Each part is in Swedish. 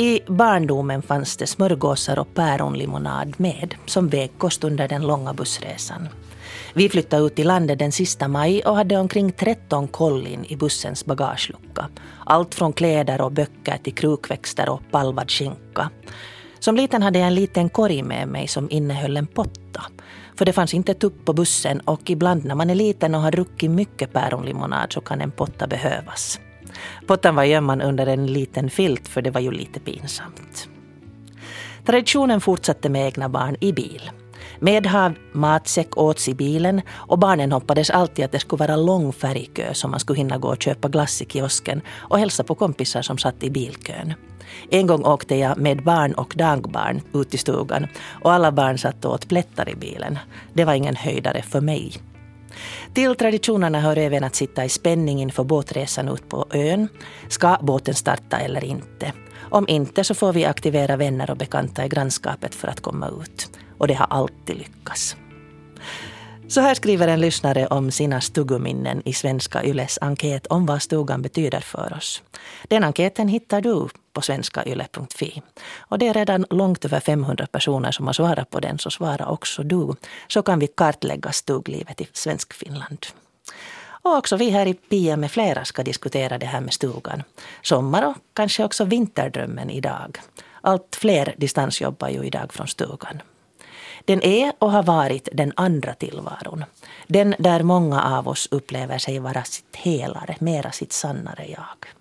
I barndomen fanns det smörgåsar och päronlimonad med som vägkost under den långa bussresan. Vi flyttade ut i landet den sista maj och hade omkring 13 kollin i bussens bagagelucka. Allt från kläder och böcker till krukväxter och palvad skinka. Som liten hade jag en liten korg med mig som innehöll en potta. För det fanns inte tupp på bussen och ibland när man är liten och har druckit mycket päronlimonad så kan en potta behövas. Pottan var gömman under en liten filt för det var ju lite pinsamt. Traditionen fortsatte med egna barn i bil. Medhavd matsäck åts i bilen och barnen hoppades alltid att det skulle vara lång färgkö så man skulle hinna gå och köpa glass i kiosken och hälsa på kompisar som satt i bilkön. En gång åkte jag med barn och dagbarn ut i stugan och alla barn satt och åt plättar i bilen. Det var ingen höjdare för mig. Till traditionerna hör även att sitta i spänning inför båtresan ut på ön. Ska båten starta eller inte? Om inte så får vi aktivera vänner och bekanta i grannskapet för att komma ut. Och det har alltid lyckats. Så här skriver en lyssnare om sina stuguminnen i Svenska Yles enkät om vad stugan betyder för oss. Den enkäten hittar du på svenskayle.fi. Och det är redan långt över 500 personer som har svarat på den, så svara också du. Så kan vi kartlägga stuglivet i Svenskfinland. Och också vi här i Pia med flera ska diskutera det här med stugan. Sommar och kanske också vinterdrömmen idag. Allt fler distansjobbar ju idag från stugan. Den är och har varit den andra tillvaron. Den där många av oss upplever sig vara sitt helare, mera sitt sannare jag.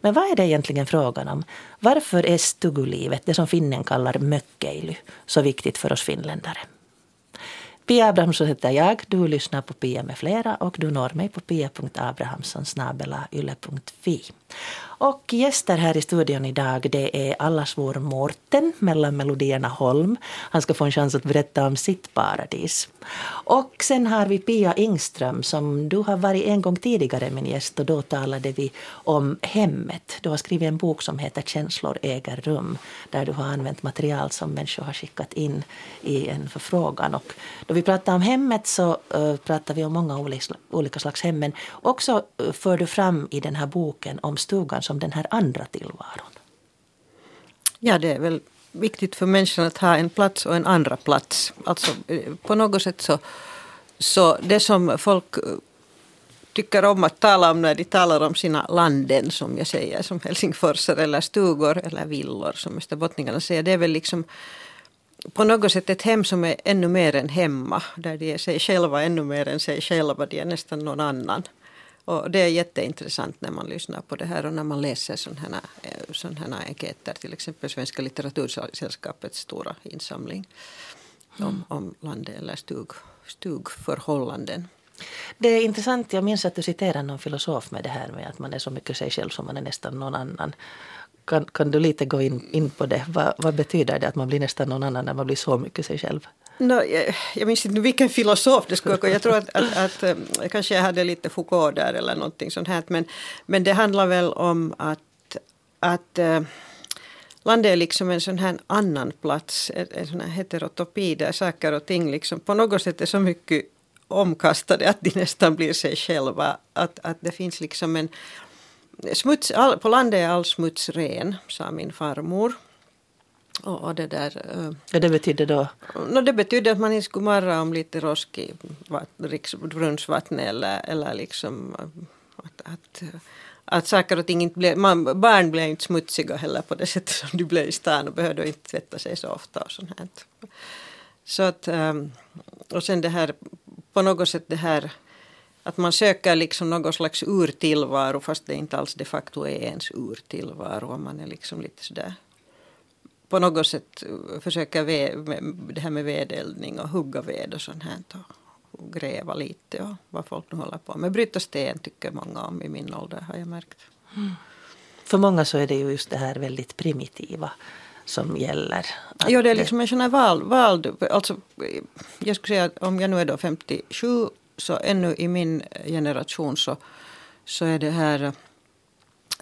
Men vad är det egentligen frågan om? Varför är stugulivet, det som finnen kallar Mökkeily, så viktigt för oss finländare? Pia Abrahamsson heter jag. Du lyssnar på Pia med flera och du når mig på pia.abrahamssonsnabelayle.fi. Och gäster här i studion idag det är allas vår Mårten mellan melodierna Holm. Han ska få en chans att berätta om sitt paradis. Och sen har vi Pia Ingström som du har varit en gång tidigare min gäst och då talade vi om hemmet. Du har skrivit en bok som heter Känslor äger rum där du har använt material som människor har skickat in i en förfrågan. Och då vi pratar om hemmet så uh, pratar vi om många olika, slags hem men också uh, för du fram i den här boken om stugan som den här andra tillvaron? Ja, det är väl viktigt för människan att ha en plats och en andra plats. Alltså eh, på något sätt så, så det som folk eh, tycker om att tala om när de talar om sina landen som jag säger som helsingforsare eller stugor eller villor som österbottningarna säger. Det är väl liksom på något sätt ett hem som är ännu mer än hemma. Där de är sig själva ännu mer än sig själva. De är nästan någon annan. Och det är jätteintressant när man lyssnar på det här och när man läser sådana här, eh, här enkäter. Till exempel Svenska litteratursällskapets stora insamling mm. om, om land eller stug, stugförhållanden. Det är intressant, jag minns att du citerar någon filosof med det här med att man är så mycket sig själv som man är nästan någon annan. Kan, kan du lite gå in, in på det? Vad, vad betyder det att man blir nästan någon annan när man blir så mycket sig själv? No, jag, jag minns inte vilken filosof det skulle vara. Jag tror att, att, att, eh, kanske jag hade lite Foucault där eller någonting sånt här. Men, men det handlar väl om att, att eh, äh, landet är liksom en sån här annan plats. En, en sån här heterotopi där saker och ting liksom på något sätt är så mycket omkastade att de nästan blir sig själva. Att, att det finns liksom en smuts, all, på landet är all smuts ren, sa min farmor. Och, och det där... Uh, ja, det betyder då? No, det betyder att man inte skulle marra om lite roskig brunnsvatten eller, eller liksom att, att, att saker och ting inte blev... Man, barn blev inte smutsiga heller på det sättet som de blev i stan och behövde inte tvätta sig så ofta och sånt här. Så att, och sen det här, på något sätt det här att man söker liksom någon slags urtillvaro fast det inte alls de facto är ens urtillvaro. Man är liksom lite sådär på något sätt försöka ve, det här med vedeldning och hugga ved och sånt här. Och gräva lite och vad folk nu håller på med. Bryta sten tycker många om i min ålder har jag märkt. Mm. För många så är det ju just det här väldigt primitiva som gäller. Ja, det är liksom en sån här val, val alltså, jag skulle säga att om jag nu är då 57 så ännu i min generation så, så är det här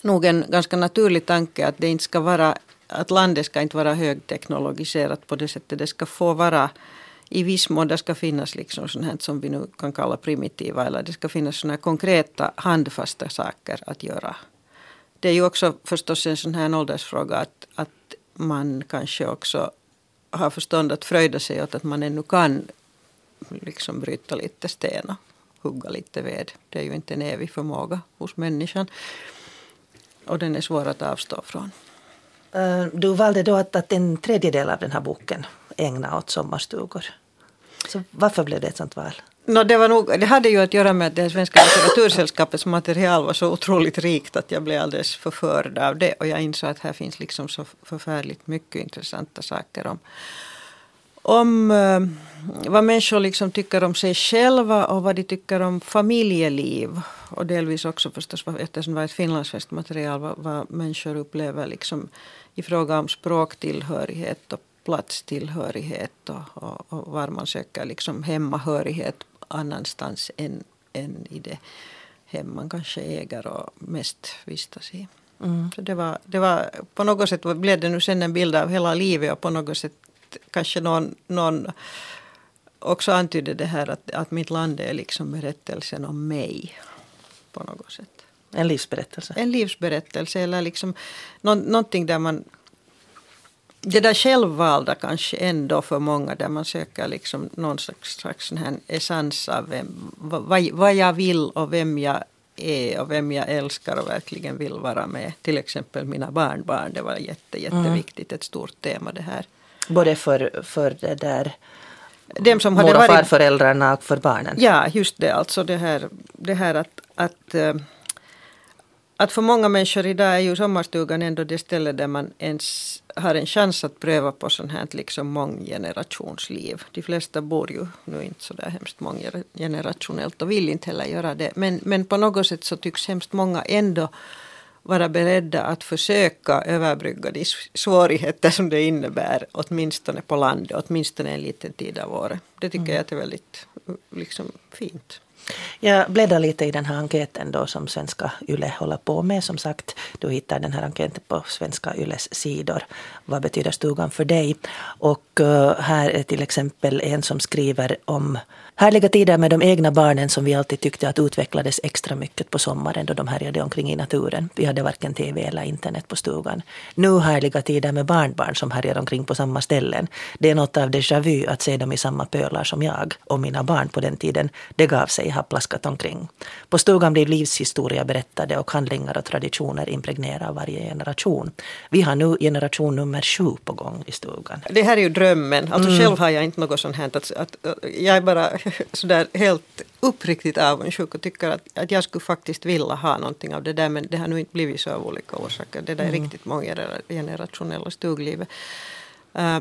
nog en ganska naturlig tanke att det inte ska vara att landet ska inte vara högteknologiserat på det sättet. Det ska få vara i viss mån, det ska finnas liksom sånt här som vi nu kan kalla primitiva eller det ska finnas såna här konkreta handfasta saker att göra. Det är ju också förstås en sån här åldersfråga att, att man kanske också har förstånd att fröjda sig åt att man ännu kan liksom bryta lite sten och hugga lite ved. Det är ju inte en evig förmåga hos människan. Och den är svår att avstå från. Eh, du valde då att, att en tredjedel av den här boken ägna åt sommarstugor. Så varför blev det ett sånt val? No, det, var nog, det hade ju att göra med att det svenska litteratursällskapets material var så otroligt rikt att jag blev alldeles förförd av det. Och jag insåg att här finns liksom så förfärligt mycket intressanta saker om, om uh, vad människor liksom tycker om sig själva och vad de tycker om familjeliv. Och delvis också förstås, eftersom det var ett finlandssvenskt material, vad, vad människor upplever liksom i fråga om språktillhörighet och platstillhörighet och, och, och var man söker liksom hemmahörighet annanstans än, än i det hem man kanske äger och mest vistas i. Mm. Så det var, det var, på något sätt blev det nu sen en bild av hela livet och på något sätt kanske någon, någon också antydde det här att, att mitt land är liksom berättelsen om mig. På något sätt. En livsberättelse? En livsberättelse eller liksom nå, någonting där man det där självvalda kanske ändå för många där man söker liksom någon slags, slags essens av vem, vad, vad jag vill och vem jag är och vem jag älskar och verkligen vill vara med. Till exempel mina barnbarn, det var jätte, jätteviktigt, ett stort tema det här. Både för, för det där Dem som hade mor och farföräldrarna och för barnen? Ja, just det. Alltså det här, det här att, att eh, att för många människor idag är ju sommarstugan ändå det ställe där man ens har en chans att pröva på sånt här liksom månggenerationsliv. De flesta bor ju nu inte så där hemskt månggenerationellt och vill inte heller göra det. Men, men på något sätt så tycks hemskt många ändå vara beredda att försöka överbrygga de svårigheter som det innebär, åtminstone på landet, åtminstone en liten tid av året. Det tycker mm. jag är väldigt liksom, fint. Jag bläddrar lite i den här enkäten då som Svenska Yle håller på med. Som sagt, du hittar den här enkäten på Svenska Yles sidor. Vad betyder stugan för dig? Och uh, här är till exempel en som skriver om härliga tider med de egna barnen som vi alltid tyckte att utvecklades extra mycket på sommaren då de härjade omkring i naturen. Vi hade varken tv eller internet på stugan. Nu härliga tider med barnbarn som härjar omkring på samma ställen. Det är något av déjà vu att se dem i samma pölar som jag och mina barn på den tiden. Det gav sig har plaskat omkring. På stugan blir livshistoria berättade och handlingar och traditioner impregnerar varje generation. Vi har nu generation nummer sju på gång i stugan. Det här är ju drömmen. Alltså mm. Själv har jag inte något sånt här. Att, att, jag bara sådär helt uppriktigt avundsjuk och tycker att, att jag skulle faktiskt vilja ha någonting av det där. Men det har nu inte blivit så av olika orsaker. Det där är mm. riktigt månggenerationella stuglivet. Uh,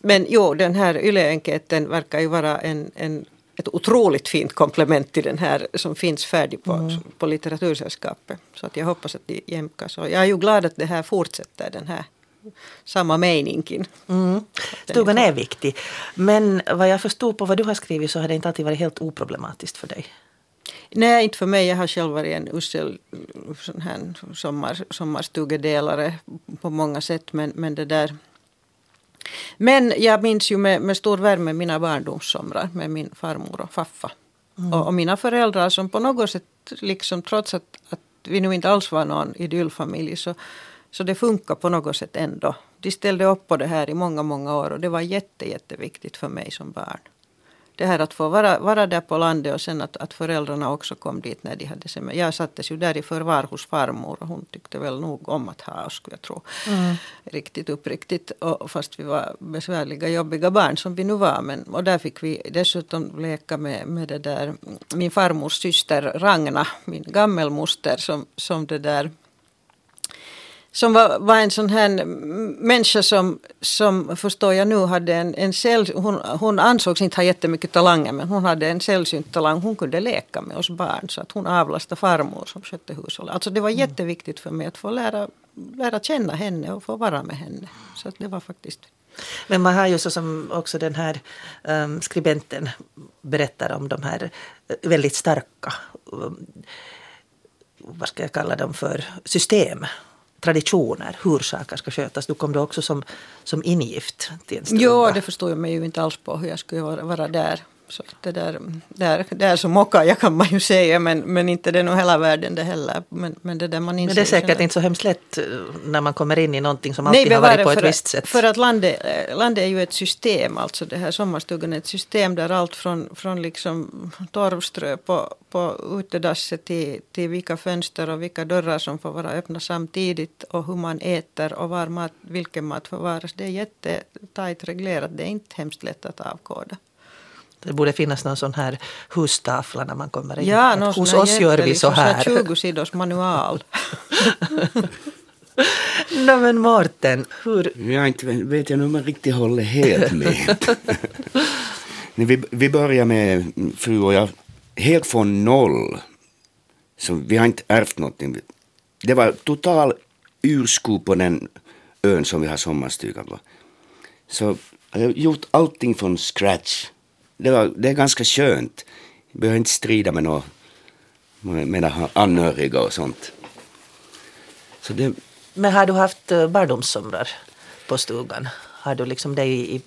men jo, den här YLE-enkäten verkar ju vara en, en ett otroligt fint komplement till den här som finns färdig på, mm. på Litteratursällskapet. Så att jag hoppas att de jämkas. Och jag är ju glad att det här fortsätter, den här samma meningen. Mm. Stugan är viktig. Men vad jag förstod på vad du har skrivit så har det inte alltid varit helt oproblematiskt för dig. Nej, inte för mig. Jag har själv varit en usel sån här sommar, sommarstugedelare på många sätt. Men, men det där men jag minns ju med, med stor värme mina barndomssomrar med min farmor och faffa. Mm. Och, och, mina föräldrar som på något sätt, liksom, trots att, att vi nu inte alls var någon idyllfamilj, så, så det funkar på något sätt ändå. De ställde upp på det här i många, många år och det var jätte, jätteviktigt för mig som barn det här att få vara, vara där på landet och sen att, att föräldrarna också kom dit när de hade semester. Jag sattes ju där i förvar hos farmor och hon tyckte väl nog om att ha oss skulle jag tro. Mm. Riktigt uppriktigt. Och fast vi var besvärliga jobbiga barn som vi nu var. Men, och där fick vi dessutom leka med, med det där min farmors syster Ragna, min gammelmoster som, som det där som var, var en sån här människa som, som förstår jag nu hade en, en säll, hon, hon ansågs inte ha jättemycket talanger men hon hade en sällsynt talang. Hon kunde leka med oss barn så att hon avlastade farmor som skötte hushållet. Alltså det var mm. jätteviktigt för mig att få lära, lära känna henne och få vara med henne. Så det var faktiskt men man har ju så som också den här um, skribenten berättar om de här väldigt starka, um, vad ska jag kalla dem för, system traditioner, hur saker ska skötas. Du kom då också som, som ingift till en stund. Ja, det förstår jag mig ju inte alls på hur jag skulle vara, vara där. Så det, där, det, är, det är som Mokaja kan man ju säga men, men inte det är nog hela världen det heller. Men, men det, där man men det är säkert inte så hemskt lätt eh, när man kommer in i någonting som alltid Nej, har varit på ett visst sätt. För att landet, landet är ju ett system, alltså det här sommarstugan är ett system där allt från, från liksom torvströ på, på utedasset till, till vilka fönster och vilka dörrar som får vara öppna samtidigt och hur man äter och var mat, vilken mat förvaras. Det är jättetajt reglerat, det är inte hemskt lätt att avkoda. Det borde finnas någon sån här hustavla när man kommer in. Ja, någon hos oss gör vi så här. 20 sidors manual. no, men Mårten, hur... Jag inte, vet jag nu om jag riktigt håller helt med. vi, vi börjar med fru och jag helt från noll. Så vi har inte ärvt någonting. Det var total urskog på den ön som vi har sommarstugan på. Så jag har gjort allting från scratch det, var, det är ganska skönt. Jag behöver inte strida med några med anhöriga och sånt. Så det... Men har du haft eh, barndomssomrar på stugan? Har du liksom det i,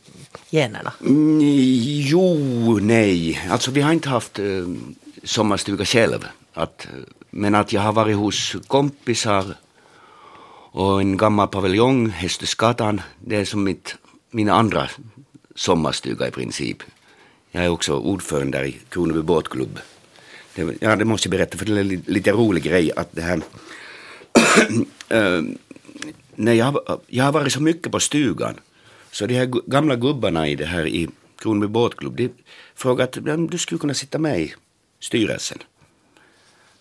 generna? Mm, jo, nej. Alltså vi har inte haft uh, sommarstuga själv. Att, men att jag har varit hos kompisar och en gammal paviljong, Hästesgatan, det är som mitt, min andra sommarstuga i princip. Jag är också ordförande där i Kronoby båtklubb. Det, ja, det måste jag berätta för det är lite rolig grej att det här uh, när jag, jag har varit så mycket på stugan så de här gamla gubbarna i det här i Kronoby båtklubb de frågade att du skulle kunna sitta med i styrelsen.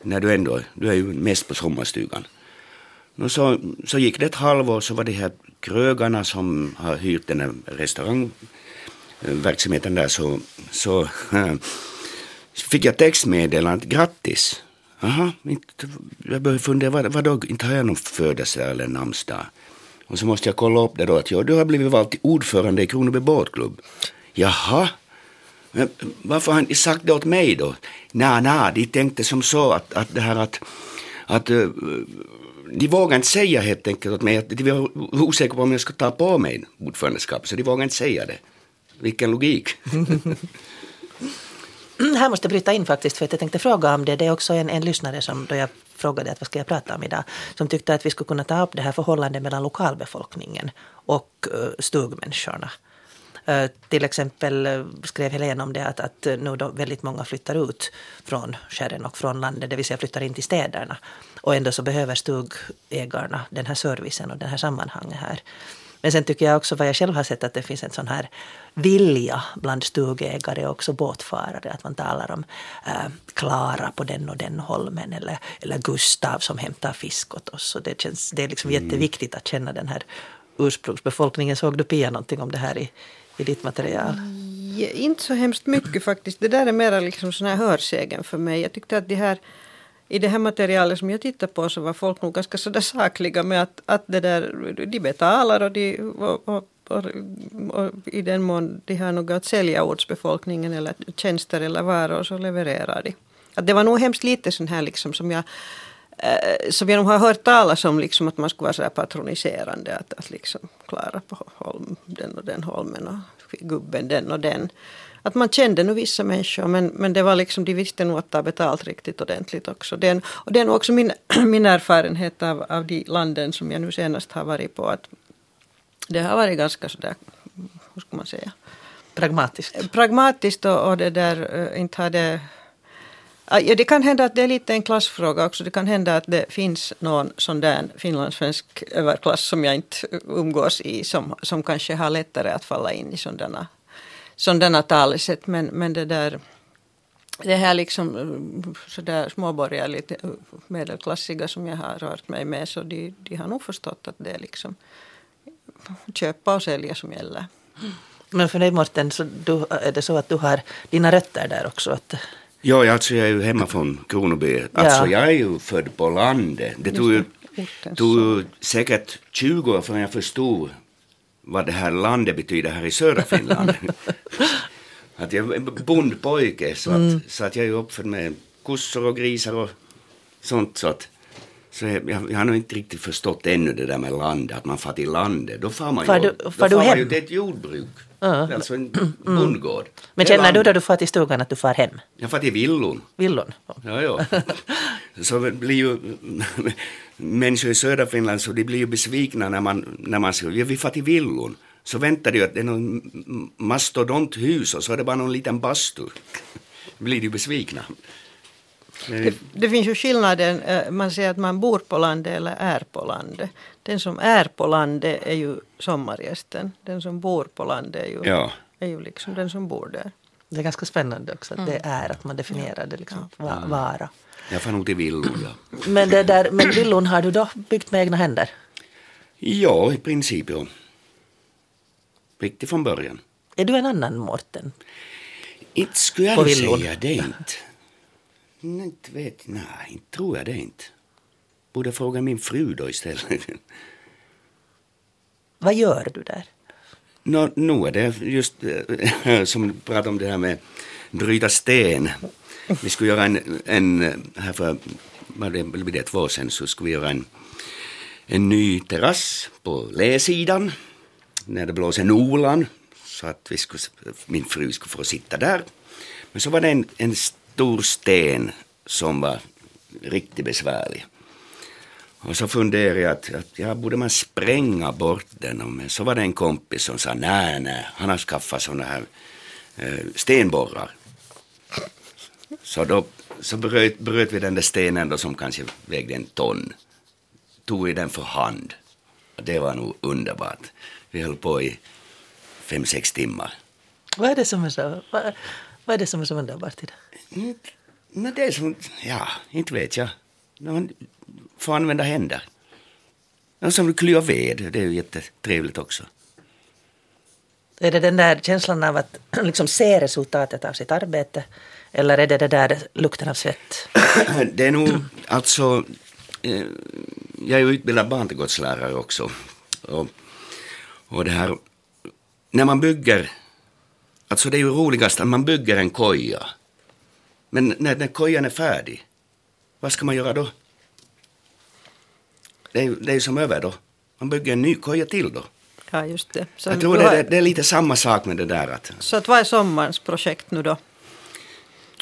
När du ändå, du är ju mest på sommarstugan. Och så, så gick det ett halvår så var det här krögarna som har hyrt den här restaurangen. Eh, verksamheten där så, så äh, fick jag textmeddelandet grattis. Aha, jag började fundera, vad, vadå, inte har jag någon födelsedag eller namnsdag? Och så måste jag kolla upp det då, att ja, du har blivit vald till ordförande i Kronoby båtklubb. Jaha, men varför har han sagt det åt mig då? Nej, nej, de tänkte som så att, att det här att, att eh, de vågade inte säga helt enkelt åt mig, att de var osäkra på om jag skulle ta på mig ordförandeskapet, så de vågade inte säga det. Vilken logik. Mm, här måste jag bryta in faktiskt för att jag tänkte fråga om det. Det är också en, en lyssnare som då jag frågade att vad ska jag prata om idag. Som tyckte att vi skulle kunna ta upp det här förhållandet mellan lokalbefolkningen och eh, stugmänniskorna. Uh, till exempel uh, skrev Helene om det att, att nu då väldigt många flyttar ut från skären och från landet, det vill säga flyttar in till städerna. Och ändå så behöver stugägarna den här servicen och den här sammanhanget här. Men sen tycker jag också vad jag själv har sett att det finns en sån här vilja bland stugägare och också båtfarare att man talar om äh, Klara på den och den holmen eller, eller Gustav som hämtar fisk åt oss. Och det, känns, det är liksom mm. jätteviktigt att känna den här ursprungsbefolkningen. Såg du Pia någonting om det här i, i ditt material? Ja, inte så hemskt mycket faktiskt. Det där är mera liksom sån här hörsägen för mig. Jag tyckte att de här i det här materialet som jag tittar på så var folk nog ganska sådär sakliga med att, att det där, de betalar och, de, och, och, och, och i den mån de har något att sälja ortsbefolkningen eller tjänster eller varor så levererar de. Att det var nog hemskt lite sån här liksom som jag eh, som jag nog har hört talas om liksom att man skulle vara så patroniserande att, att liksom klara på holm, den och den holmen och gubben den och den att man kände nu vissa människor men, men det var liksom, de visste nog att ta betalt riktigt ordentligt också. Det är, och det är nog också min, min erfarenhet av, av de landen som jag nu senast har varit på att det har varit ganska sådär, hur ska man säga? Pragmatiskt. Pragmatiskt och, och det där uh, inte hade Ja, det kan hända att det är lite en klassfråga också. Det kan hända att det finns någon sån där finlandssvensk överklass som jag inte umgås i som, som kanske har lättare att falla in i sådana sådana talesätt. Men, men det där det här liksom sådär småborgerligt medelklassiga som jag har rört mig med så de, de har nog förstått att det är liksom köpa och sälja som gäller. Men för dig Morten, så du, är det så att du har dina rötter där också? Att... Ja, alltså jag är ju hemma från Kronoby. Alltså ja. jag är ju född på landet. Det tog ju tog säkert 20 år förrän jag förstod vad det här landet betyder här i södra Finland. att jag är bondpojke så att, mm. så att jag är uppfödd med kossor och grisar och sånt. Så att, Så jag, jag, har nog inte riktigt förstått ännu det där med landet, att man far till landet. Då far man Far ju, du- då far du man ju till ett jordbruk. Ja. Alltså en bondgård. Men känner du då du far till stugan att du far hem? Jag far till villon. Villon? Ja, ja. Så blir ju människor i södra Finland så de blir ju besvikna när man, när man säger ja, vi far till villon. Så väntar de att det är någon mastodonthus och så är det bara någon liten bastu. Blir de besvikna. Det, det finns ju skillnaden, eh, man säger att man bor på landet eller är på landet. Den som är på landet är ju sommargästen. Den som bor på landet är ju, Ja. är ju liksom den som bor där. Det är ganska spännande också att det är att man definierar det liksom va- vara. Jag far nog till villon, ja. Men, det där, men villon har du då byggt med egna händer? Ja, i princip ja. Riktigt från början. Är du en annan Mårten? Inte skulle jag På nog villon. säga det inte. Inte vet, nej, inte tror jag det inte. Borde fråga min fru då istället. Vad gör du där? Nå, nu är det just eh, som du pratade om det här med bryta sten. Vi skulle göra en, en eh, här för, vad det blir det, två år sedan, så skulle vi göra en, en ny terrass på läsidan när det blåser Norland så att vi skulle, min fru skulle få sitta där. Men så var det en, en stor sten som var riktigt besvärlig. Och så funderade jag att, att ja, borde man spränga bort den? Men så var det en kompis som sa nej, nej, han har skaffat sådana här eh, stenborrar. Så då så bröt, bröt vi den där stenen då som kanske vägde en ton. Tog vi den för hand. Och det var nog underbart. Vi höll på i fem, sex timmar. Vad är det som är så, vad, är det som är så underbart i det? Men det är som, ja, inte vet jag. Man får använda händer. Och som du klyver ved, det är ju jättetrevligt också. Är det den där känslan av att liksom se resultatet av sitt arbete? Eller är det det där lukten av svett? Det är nog, alltså, eh, jag är ju utbildad barnträdgårdslärare också. Och, och det här, när man bygger, alltså det är ju roligast att man bygger en koja. Men när, när kojan är färdig, vad ska man göra då? Det är det är ju som över då. Man bygger en ny koja till då. Ja, just det. Så, Jag tror det, är- det är lite samma sak med det där att så att vad är sommarens projekt nu då?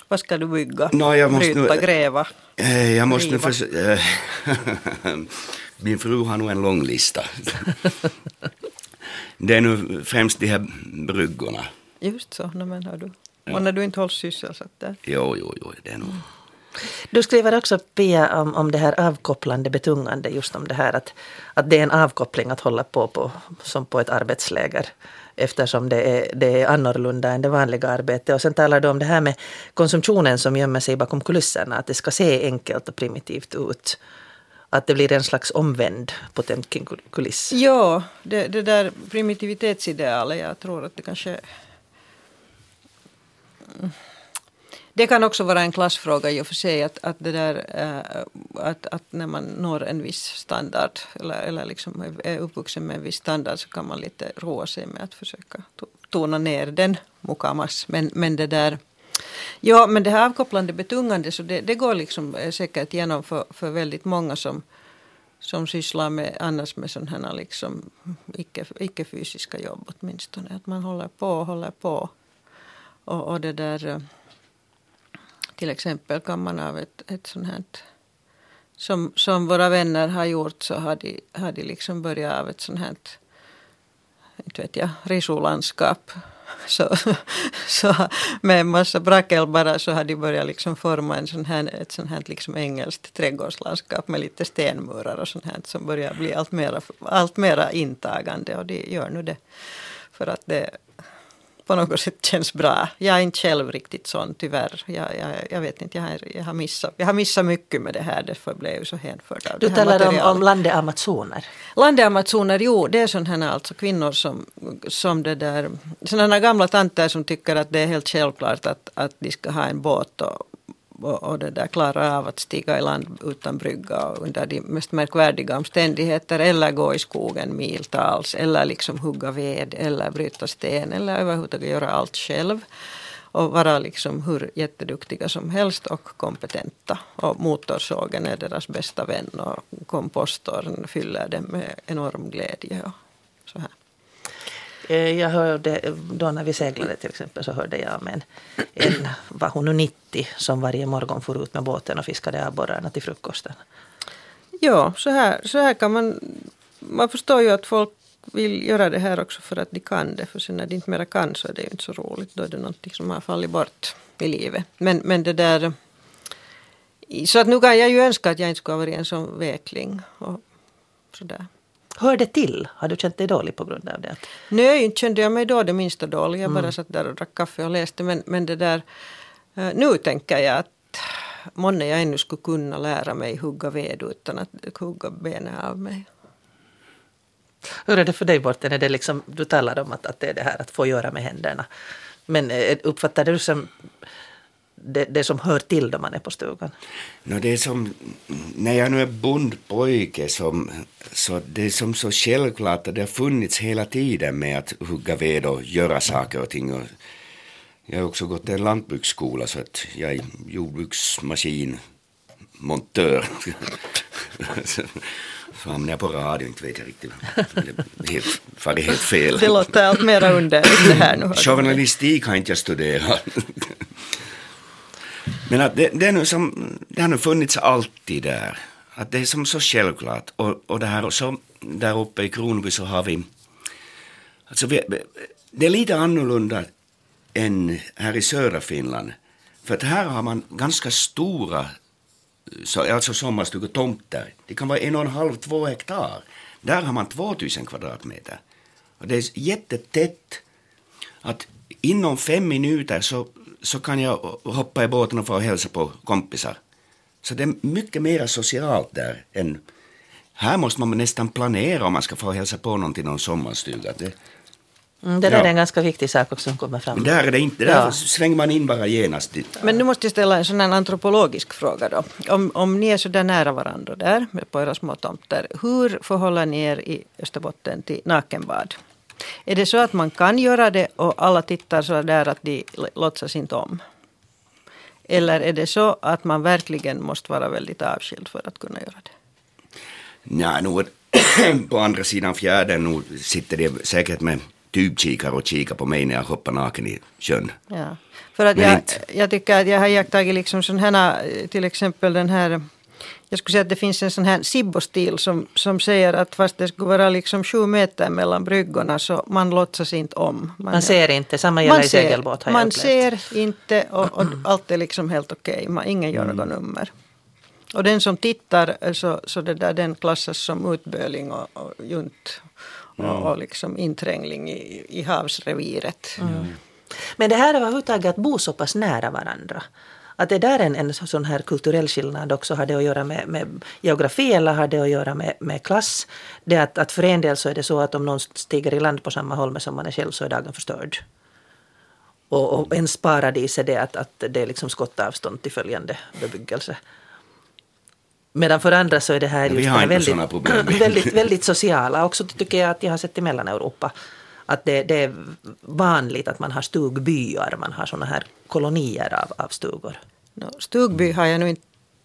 Vad ska du bygga? Nå, jag måste Bryta, nu- gräva? Eh, Jag måste nu Riva. försöka... Min fru har nog en lång lista. Det är nu främst de här bryggorna. Just så, no, men hör du. Ja. Och när du inte hålls sysselsatt där. Jo, jo, jo, det är nog... Du skriver också Pia om, om det här avkopplande betungande, just om det här att, att det är en avkoppling att hålla på, på som på ett arbetsläger eftersom det är, det är annorlunda än det vanliga arbetet. Och sen talar du om det här med konsumtionen som gömmer sig bakom kulisserna, att det ska se enkelt och primitivt ut. Att det blir en slags omvänd Potemkin-kuliss. Ja, det, det där primitivitetsidealet, jag tror att det kanske... Det kan också vara en klassfråga i och för sig att, att, det där, eh, att, att när man når en viss standard eller, eller liksom är- uppvuxen med en viss standard så kan man lite roa sig med att försöka tona ner den mukamas. Men, men det där Ja, men det här avkopplande betungande så det, det går liksom eh, säkert igenom för, för väldigt många som, som sysslar med annars med sådana här liksom icke, icke-fysiska jobb åtminstone. Att man håller på och håller på. Och, och det där eh, till exempel kan man av ett, ett sånt här som, som våra vänner har gjort så har de, har de liksom börjat av ett sånt här inte vet jag, risulandskap. Så, så med en massa brackel bara så har de börjat liksom forma en sån här, ett sånt här liksom engelskt trädgårdslandskap med lite stenmurar och sånt här som börjar bli allt mera, allt mera intagande och de gör nu det för att det på något sätt känns bra. Jag är inte själv riktigt sån tyvärr. Jag, jag, jag vet inte, jag har, jag, har missat, jag har missat mycket med det här, därför blev jag så hänförd av Du det här talar om, materialet. om landet Amazoner. Landeamazoner, jo, det är sådana här alltså kvinnor som, som det där, sådana gamla tanter som tycker att det är helt självklart att, att de ska ha en båt och, och, och det där klara av att stiga i land utan brygga under de mest märkvärdiga omständigheter eller gå i skogen miltals eller liksom hugga ved eller bryta sten eller överhuvudtaget göra allt själv. och vara liksom hur jätteduktiga som helst och kompetenta. Och motorsågen är deras bästa vän och kompostorn fyller dem med enorm glädje. Och så här. Eh, Eh, jag hörde, då när vi seglade till exempel så hörde jag om en, en var hon nu 90, som varje morgon for ut med båten och fiskade abborrarna till frukosten. Ja, så här, så här kan man... Man förstår ju att folk vill göra det här också för att de kan det. För sen när de inte mera kan så är det ju inte så roligt. Då är det någonting som har fallit bort i livet. Men, men det där... Så att nu kan jag ju önska att jag inte skulle ha varit en sån vekling. Och sådär. Hör det till? Har du känt dig dålig på grund av det? Nej, inte kände jag mig då det minsta dålig. Jag bara Mm. satt där och drack kaffe och läste. Men, men det där... eh, Nu tänker jag att månne jag ännu skulle kunna lära mig hugga ved utan att hugga benen av mig. Hur är det för dig Borten? Är det liksom, du talar om att, att det är det här att få göra med händerna. Men eh, uppfattar du som det, det som hör till då man är på stugan? No, det är som, när jag nu är bondpojke som, så det är som så självklart att det har funnits hela tiden med att hugga ved och göra saker och ting. Och jag har också gått en lantbruksskola så att jag är jordbruksmaskinmontör. så, hamnade jag på radio, inte vet jag riktigt. Det farit helt fel. Det låter allt mera under det här nu. Journalistik har inte jag studerat. Men att det, det, är nu som, det har nu funnits alltid där. Att det är som så självklart. Och, och det här, och så, där uppe i Kronby så har vi... Alltså vi, det är lite annorlunda än här i södra Finland. För att här har man ganska stora så, alltså sommarstugor, tomter. Det kan vara en och en halv, två hektar. Där har man 2000 kvadratmeter. Och det är jättetätt att inom fem minuter så, så kan jag hoppa i båten och få hälsa på kompisar. Så det är mycket mer socialt där än... Här måste man nästan planera om man ska få hälsa på någon till någon sommarstuga. Det, Mm, det där Ja. är en ganska viktig sak också som kommer fram. men där är det inte, där Ja. svänger man in bara genast. dit. Men nu måste jag ställa en sån här antropologisk fråga då. Om, om ni är så där nära varandra där på era små tomter. Hur förhåller ni er i Österbotten till nakenbad? Är det så att man kan göra det och alla tittar så där att de låtsas inte om? Eller är det så att man verkligen måste vara väldigt avskild för att kunna göra det? Nej, nu, på andra sidan fjärden nu sitter det säkert med tubkikare och kikar på mig när jag hoppar naken i sjön. Ja. För att Men jag, inte- jag tycker att jag har iakttagit liksom sån här, eh, till exempel den här jag skulle säga att det finns en sån här Sibbo-stil som, som säger att fast det skulle vara liksom sju meter mellan bryggorna så man låtsas inte om. Man ser inte, samma gäller man i ser, segelbåt har jag Man upplevt. ser inte och, och allt är liksom helt okej. Man Ingen gör något nummer. Och den som tittar eh, så, så det där, den klassas som utböling och, och junt. Och, och liksom inträngling i, i havsreviret. Men det här överhuvudtaget att bo så pass nära varandra. Att det där är en, en sån här kulturell skillnad också. Har det att göra med, med geografi eller har det att göra med, med klass? Det att, att för en del så är det så att om någon stiger i land på samma holme som man är själv så är dagen förstörd. Och, och ens paradis är det att, att det är liksom skottavstånd till följande bebyggelse. Medan för andra så är det här Ja, just problem. väldigt, väldigt, väldigt sociala. Också tycker jag att jag har sett i Mellaneuropa. Att det, det är vanligt att man har stugbyar, man har såna här kolonier av, av stugor. No, Stugby har jag nu inte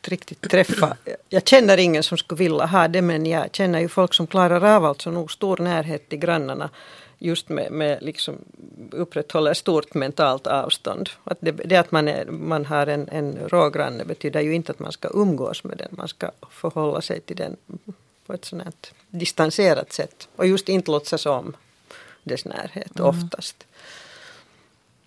riktigt träffat. Jag känner ingen som skulle vilja ha det men jag känner ju folk som klarar av alltså nog stor närhet till grannarna just med, med liksom upprätthåller stort mentalt avstånd. Att det, det att man, är, man har en, en rågranne betyder ju inte att man ska umgås med den. Man ska förhålla sig till den på ett sånt här distanserat sätt. Och just inte låtsas om dess närhet oftast.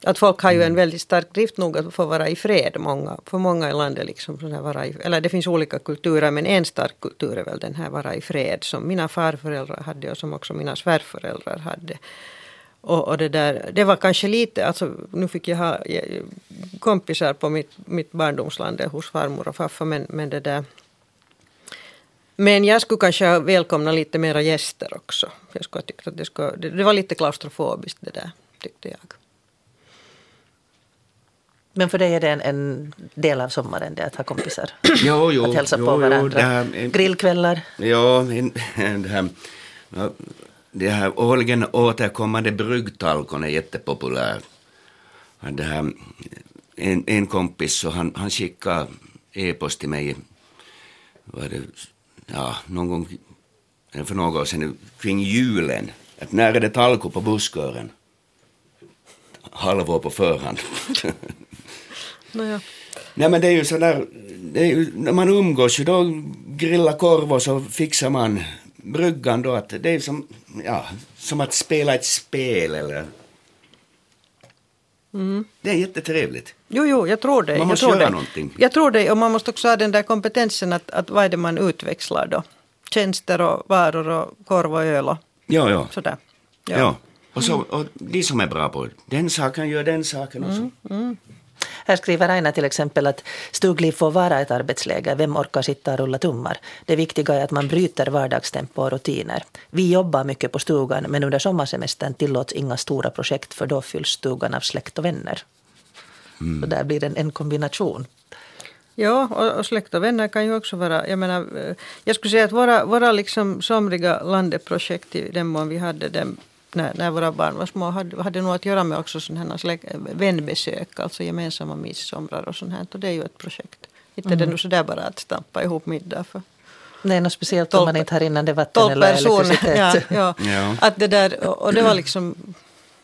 Att folk har ju en väldigt stark drift nog att få vara i fred. Många, för många i landet liksom sån här vara i, eller det finns olika kulturer men en stark kultur är väl den här vara i fred som mina farföräldrar hade och som också mina svärföräldrar hade. Och, och det där, det var kanske lite, alltså nu fick jag ha eh, kompisar på mitt, mitt barndomsland hos farmor och farfar men, men det där men jag skulle kanske välkomna lite mera gäster också. Jag skulle ha tyckt att det, skulle, det, det var lite klaustrofobiskt det där, tyckte jag. Men för dig är det en, en del av sommaren det att ha kompisar? Jo, jo, att hälsa jo, på varandra? det här, Grillkvällar? Ja, det här, det här årligen återkommande bryggtalkon är jättepopulär. det här, en, en kompis så han, han skickade e-post till mig, var det, ja, någon gång för några år sedan kring julen. Att när är det talko på busskören? Halvår på förhand. Nåja. Nej men det är ju sådär, det ju, när man umgås ju då grillar korv och så fixar man bryggan då att det är som, ja, som att spela ett spel eller Det är jättetrevligt. Jo, jo, jag tror det. Man jag måste tror göra det. någonting. Jag tror det, och man måste också ha den där kompetensen att, att vad är det man utväxlar då? Tjänster och varor och korv och öl och Ja, ja. sådär. Ja. Och, så, och de som är bra på den saken gör den saken också. Här skriver Aina till exempel att stugliv får vara ett arbetsläge. Vem orkar sitta och rulla tummar? Det viktiga är att man bryter vardagstempo och rutiner. Vi jobbar mycket på stugan men under sommarsemestern tillåts inga stora projekt för då fylls stugan av släkt och vänner. Så där blir det en, en kombination. Ja, och, och släkt och vänner kan ju också vara, jag menar, eh, jag skulle säga att våra, våra liksom somriga landeprojekt i den mån vi hade dem när, när våra barn var små hade, hade nog att göra med också sådana här vänbesök, alltså gemensamma midsomrar och sånt här. Och det är ju ett projekt. Inte det nu sådär bara att stampa ihop middag för Det är något speciellt om man inte har rinnande vatten tolv eller personer. elektricitet. Ja, ja. Ja. Att det där, och och det var liksom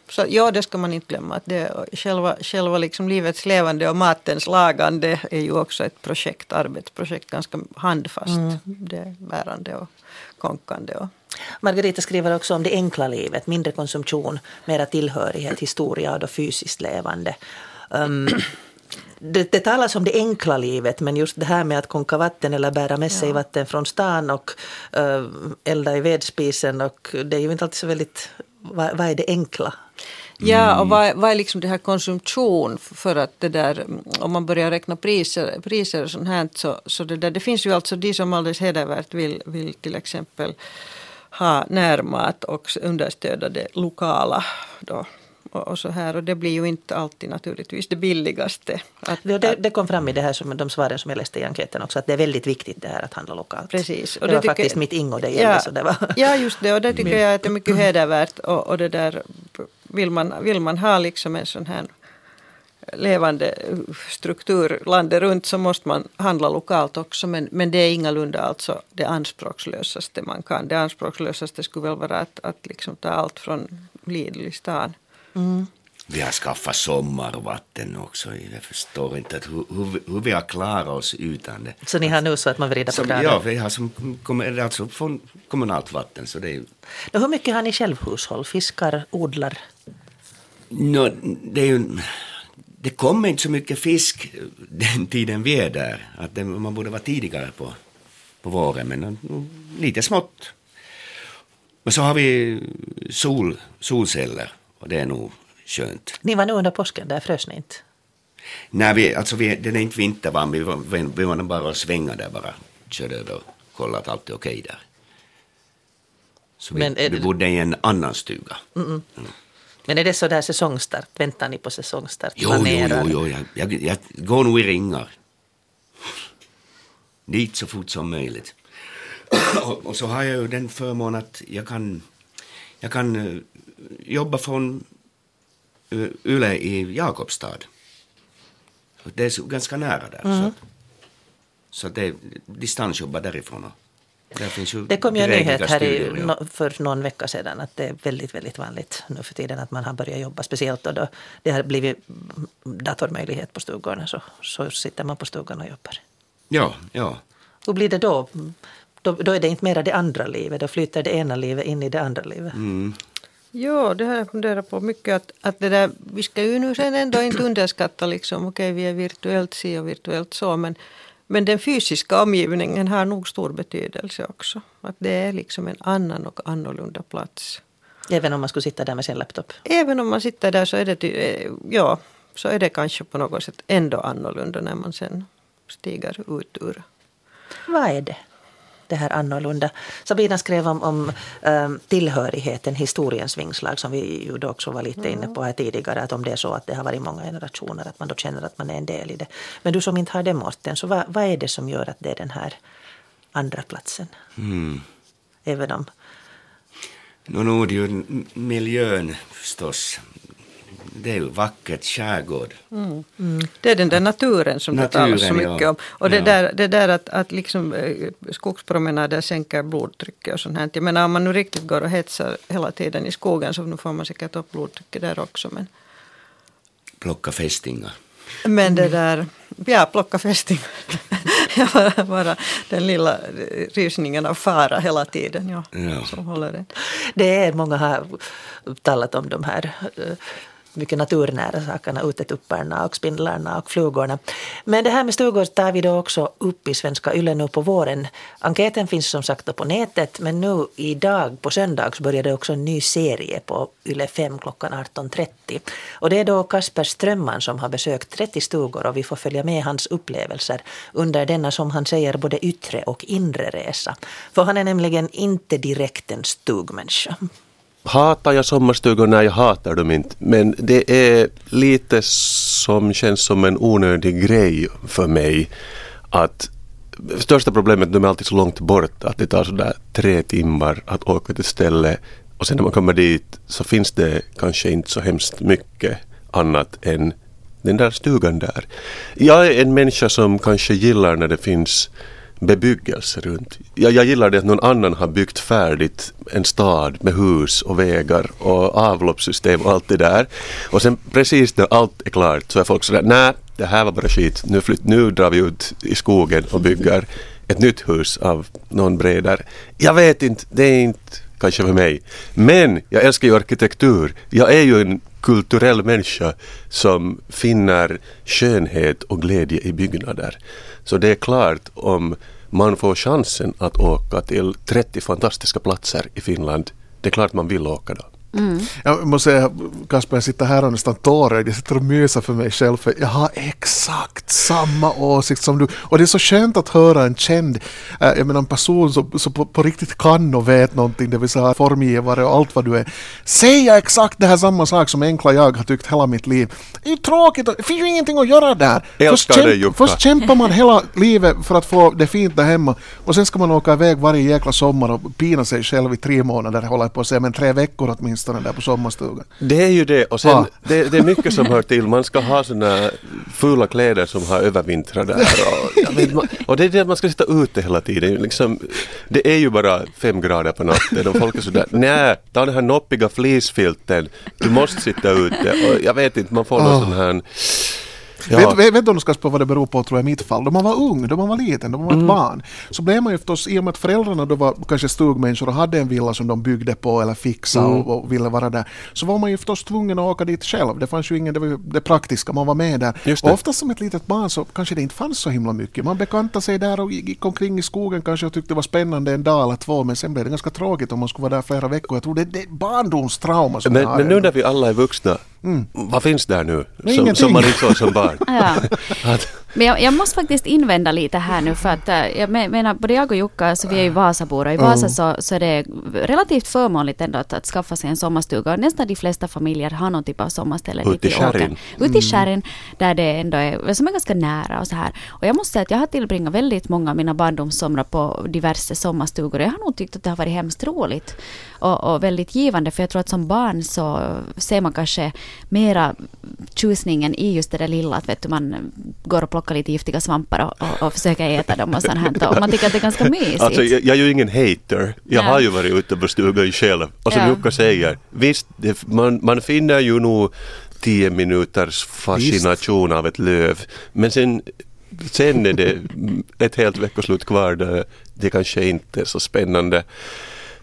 så, ja, det ska man inte glömma. Att det, själva själva liksom livets levande och matens lagande är ju också ett projekt, arbetsprojekt, ganska handfast. Det är bärande och konkande. Och, Margareta skriver också om det enkla livet, mindre konsumtion, mera tillhörighet, historia och då fysiskt levande. Um, det, det talas om det enkla livet, men just det här med att konka vatten eller bära med sig vatten från stan och uh, elda i vedspisen, och det är ju inte alltid så väldigt... Vad, vad är det enkla? Ja, och vad, vad är liksom det här konsumtion? För att det där, om man börjar räkna priser, priser och sånt här, så, så det, där, det finns ju alltså de som alldeles hedervärt vill, vill till exempel ha närmat och understödja det lokala. Då. Och, så här, och det blir ju inte alltid naturligtvis det billigaste. Att, Det, det, det kom fram i det här som, de svaren som jag läste i enkäten också, att det är väldigt viktigt det här att handla lokalt. Precis. Och det, var tycker- faktiskt mitt Ingo det gällde. Ja, Så det var, ja, just det. Och det tycker jag att det är mycket hedervärt. Och, och det där, vill, man, vill man ha liksom en sån här levande struktur landet runt så måste man handla lokalt också. Men, men det är ingalunda alltså det anspråkslösaste man kan. Det anspråkslösaste skulle väl vara att, att liksom ta allt från Lidl i stan. Mm. Vi har skaffat sommarvatten också. Jag förstår inte att hur, hur, hur vi har klarat oss utan det. så ni har nu så att man vrider på kranen. ja, vi har som, alltså från kommunalt vatten. Så det är, Nå, hur mycket har ni självhushåll? Fiskar, odlar? Nå, det, är ju, det kommer inte så mycket fisk den tiden vi är där. Att det, man borde vara tidigare på, på våren, men lite smått. Men så har vi sol, solceller och det är nog skönt. Ni var nu under påsken, där frös ni inte? Nej, vi, alltså vi, den är inte vintervarm, vi var, vi, vi var bara och svänga där bara. Körde över och kollade att allt är okej där. Så vi, Men är vi bodde i en annan stuga. Men är det så där säsongstart? Väntar ni på säsongstart? Jo, jo, Planerar? jo, jo jag, jag, jag går nog i ringar. Dit så fort som möjligt. och, och så har jag ju den förmånen att jag kan, jag kan eh, jobba från Yle i Jakobstad. Det är ganska nära där. Så, att, så att det är distansjobba därifrån. Och Det kom ju en nyhet här i, no, för någon vecka sedan att det är väldigt, väldigt vanligt nu för tiden att man har börjat jobba. Speciellt då, då det har blivit datormöjlighet på stugorna så, så sitter man på stugan och jobbar. Ja, ja. Hur blir det då? då? Då är det inte mera det andra livet, då flyttar det ena livet in i det andra livet. Mm. Ja, det har jag funderat på mycket. Att, att det där, vi ska ju nu sen ändå inte underskatta, liksom, okej vi är virtuellt si och virtuellt så, men, men den fysiska omgivningen har nog stor betydelse också. Att det är liksom en annan och annorlunda plats. Även om man skulle sitta där med sin laptop. Även om man sitter där så är det, eh, ja, så är det kanske på något sätt ändå annorlunda när man sen stiger ut ur. Vad är det? Det här annorlunda. Sabina skrev om, om um, tillhörigheten, historiens vingslag som vi ju också var lite inne på här tidigare. Att om det är så att det har varit många generationer, att man då känner att man är en del i det. Men du som inte har det Morten, så vad, vad är det som gör att det är den här andra platsen? Mm. Även om, nu är det ju miljön förstås. Det är ju vackert skärgård. Mm. Mm. Det är den där naturen som naturen, det talas så mycket ja. om. Och det, ja. där, det där att, att liksom, eh, skogspromenader sänker blodtrycket och sånt här. Jag menar om man nu riktigt går och hetsar hela tiden i skogen så nu får man säkert upp blodtrycket där också. Men... Plocka fästingar. Men det där, ja plocka fästingar. bara, bara den lilla rysningen av fara hela tiden ja, ja. som håller den. Det är många har talat om de här eh, mycket naturnära sakerna, utetupparna och spindlarna och flugorna. Men det här med stugor tar vi då också upp i Svenska Yle nu på våren. Enkäten finns som sagt på nätet men nu idag på söndags börjar det också en ny serie på Yle 5 klockan 18.30. Och det är då Kasper Strömman som har besökt 30 stugor och vi får följa med hans upplevelser under denna som han säger både yttre och inre resa. För han är nämligen inte direkt en stugmänniska. Hatar jag sommarstugor? Nej, jag hatar dem inte. Men det är lite som känns som en onödig grej för mig. Att största problemet, de är alltid så långt bort att det tar sådär tre timmar att åka till ett ställe och sen när man kommer dit så finns det kanske inte så hemskt mycket annat än den där stugan där. Jag är en människa som kanske gillar när det finns bebyggelse runt. Jag, jag gillar det att någon annan har byggt färdigt en stad med hus och vägar och avloppssystem och allt det där. Och sen precis när allt är klart så är folk sådär, nej det här var bara skit, nu, flytt, nu drar vi ut i skogen och bygger ett nytt hus av någon bredare. Jag vet inte, det är inte kanske för mig. Men jag älskar ju arkitektur. Jag är ju en kulturell människa som finner skönhet och glädje i byggnader. Så det är klart om man får chansen att åka till 30 fantastiska platser i Finland, det är klart man vill åka då. Mm. Jag måste säga, Kasper, jag sitter här och nästan tårögd. Jag sitter och myser för mig själv för jag har exakt samma åsikt som du. Och det är så skönt att höra en känd, äh, jag menar en person som, som på, på, riktigt kan och vet någonting, det vill säga formgivare och allt vad du är, säga exakt det här samma sak som enkla jag har tyckt hela mitt liv. Det är ju tråkigt, det finns ju ingenting att göra där. Först, kämp, först kämpar man hela livet för att få det fint där hemma och sen ska man åka iväg varje jäkla sommar och pina sig själv i tre månader, håller jag på att säga, men tre veckor åtminstone åtminstone där på sommarstugan. Det är ju det och sen det, det, är mycket som hör till. Man ska ha sådana fula kläder som har övervintrat där. Och, vet, och, det är det att man ska sitta ute hela tiden. Liksom, det är ju bara fem grader på natten och folk är sådär, nej, ta den här noppiga fleecefilten, du måste sitta ute. Och jag vet inte, man får oh. någon sån här Ja. Vet, vet du Oskar vad det beror på tror jag i mitt fall? Då man var ung, då man var liten, då man var ett mm. barn. Så blev man ju förstås, i och med att föräldrarna då var kanske stugmänniskor och hade en villa som de byggde på eller fixade mm. och, och, ville vara där. Så var man ju förstås tvungen att åka dit själv. Det fanns ju ingen, det var det praktiska, man var med där. Och oftast som ett litet barn så kanske det inte fanns så himla mycket. Man bekantade sig där och gick omkring i skogen kanske och tyckte det var spännande en dag eller två men sen blev det ganska tråkigt om man skulle vara där flera veckor. Jag tror det, det är barndomstrauma som men, men nu när vi alla är vuxna Mm. Vad finns där nu som, som man inte såg som barn? Ja. Men jag, jag, måste faktiskt invända lite här nu för att eh, jag menar både jag och Jukka, alltså vi är ju Vasabor och i Vasa så, så är det relativt förmånligt ändå att, att skaffa sig en sommarstuga. Och nästan de flesta familjer har någon typ av sommarställe Ute i skärren. Ute i skärren där det ändå är, som är ganska nära och så här. Och jag måste säga att jag har tillbringat väldigt många av mina barndomssomrar på diverse sommarstugor. Och jag har nog tyckt att det har varit hemskt roligt och, och väldigt givande. För jag tror att som barn så ser man kanske mera tjusningen i just det där lilla att vet du, man går och plockar lite giftiga svampar och, och, och försöker äta dem och sånt här. Och man tycker att det är ganska mysigt. Alltså, jag, jag är ju ingen hater. Jag ja. har ju varit ute på stugan själv. Och som ja. Jukka säger, visst, det, man, man finner ju nog tio minuters fascination visst. av ett löv. Men sen sen är det ett helt veckoslut kvar där det kanske inte är så spännande.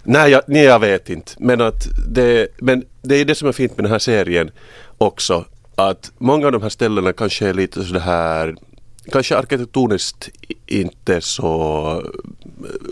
Nej jag, nej, jag vet inte. Men, att det, men det är det som är fint med den här serien också. Att många av de här ställena kanske är lite så här kanske arkitektoniskt inte så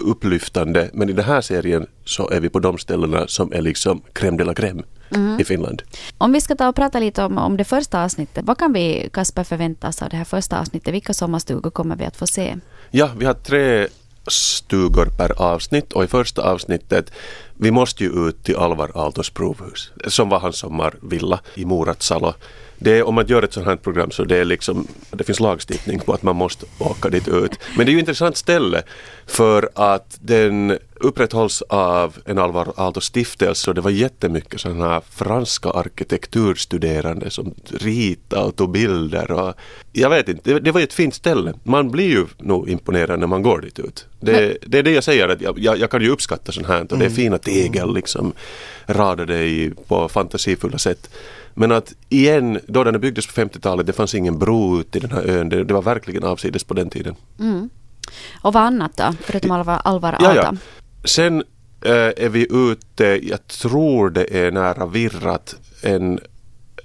upplyftande men i den här serien så är vi på de ställena som är liksom crème de la crème mm. i Finland. Om vi ska ta och prata lite om, om det första avsnittet. Vad kan vi, Kasper, förvänta oss av det här första avsnittet? Vilka sommarstugor kommer vi att få se? Ja, vi har tre stugor per avsnitt och i första avsnittet vi måste ju ut till Alvar Aaltos provhus som var hans sommarvilla i Moratsalo. Det är, om man gör ett sånt här program så det är liksom, det finns lagstiftning på att man måste åka dit ut. Men det är ju ett intressant ställe för att den upprätthålls av en Alvar Aalto stiftelse och det var jättemycket sådana här franska arkitekturstuderande som ritade och tog bilder. Och, jag vet inte, det, det var ett fint ställe. Man blir ju nog imponerad när man går dit ut. Det, det är det jag säger, att jag, jag, kan ju uppskatta sånt här och det är mm. fina tegel liksom radade i, på fantasifulla sätt. Men att igen, då den byggdes på 50-talet, det fanns ingen bro ut i den här ön. Det, det var verkligen avsides på den tiden. Mm. Och vad annat då, förutom Alvar, Alvar Ata? Ja, ja. Sen äh, är vi ute, jag tror det är nära Virrat, en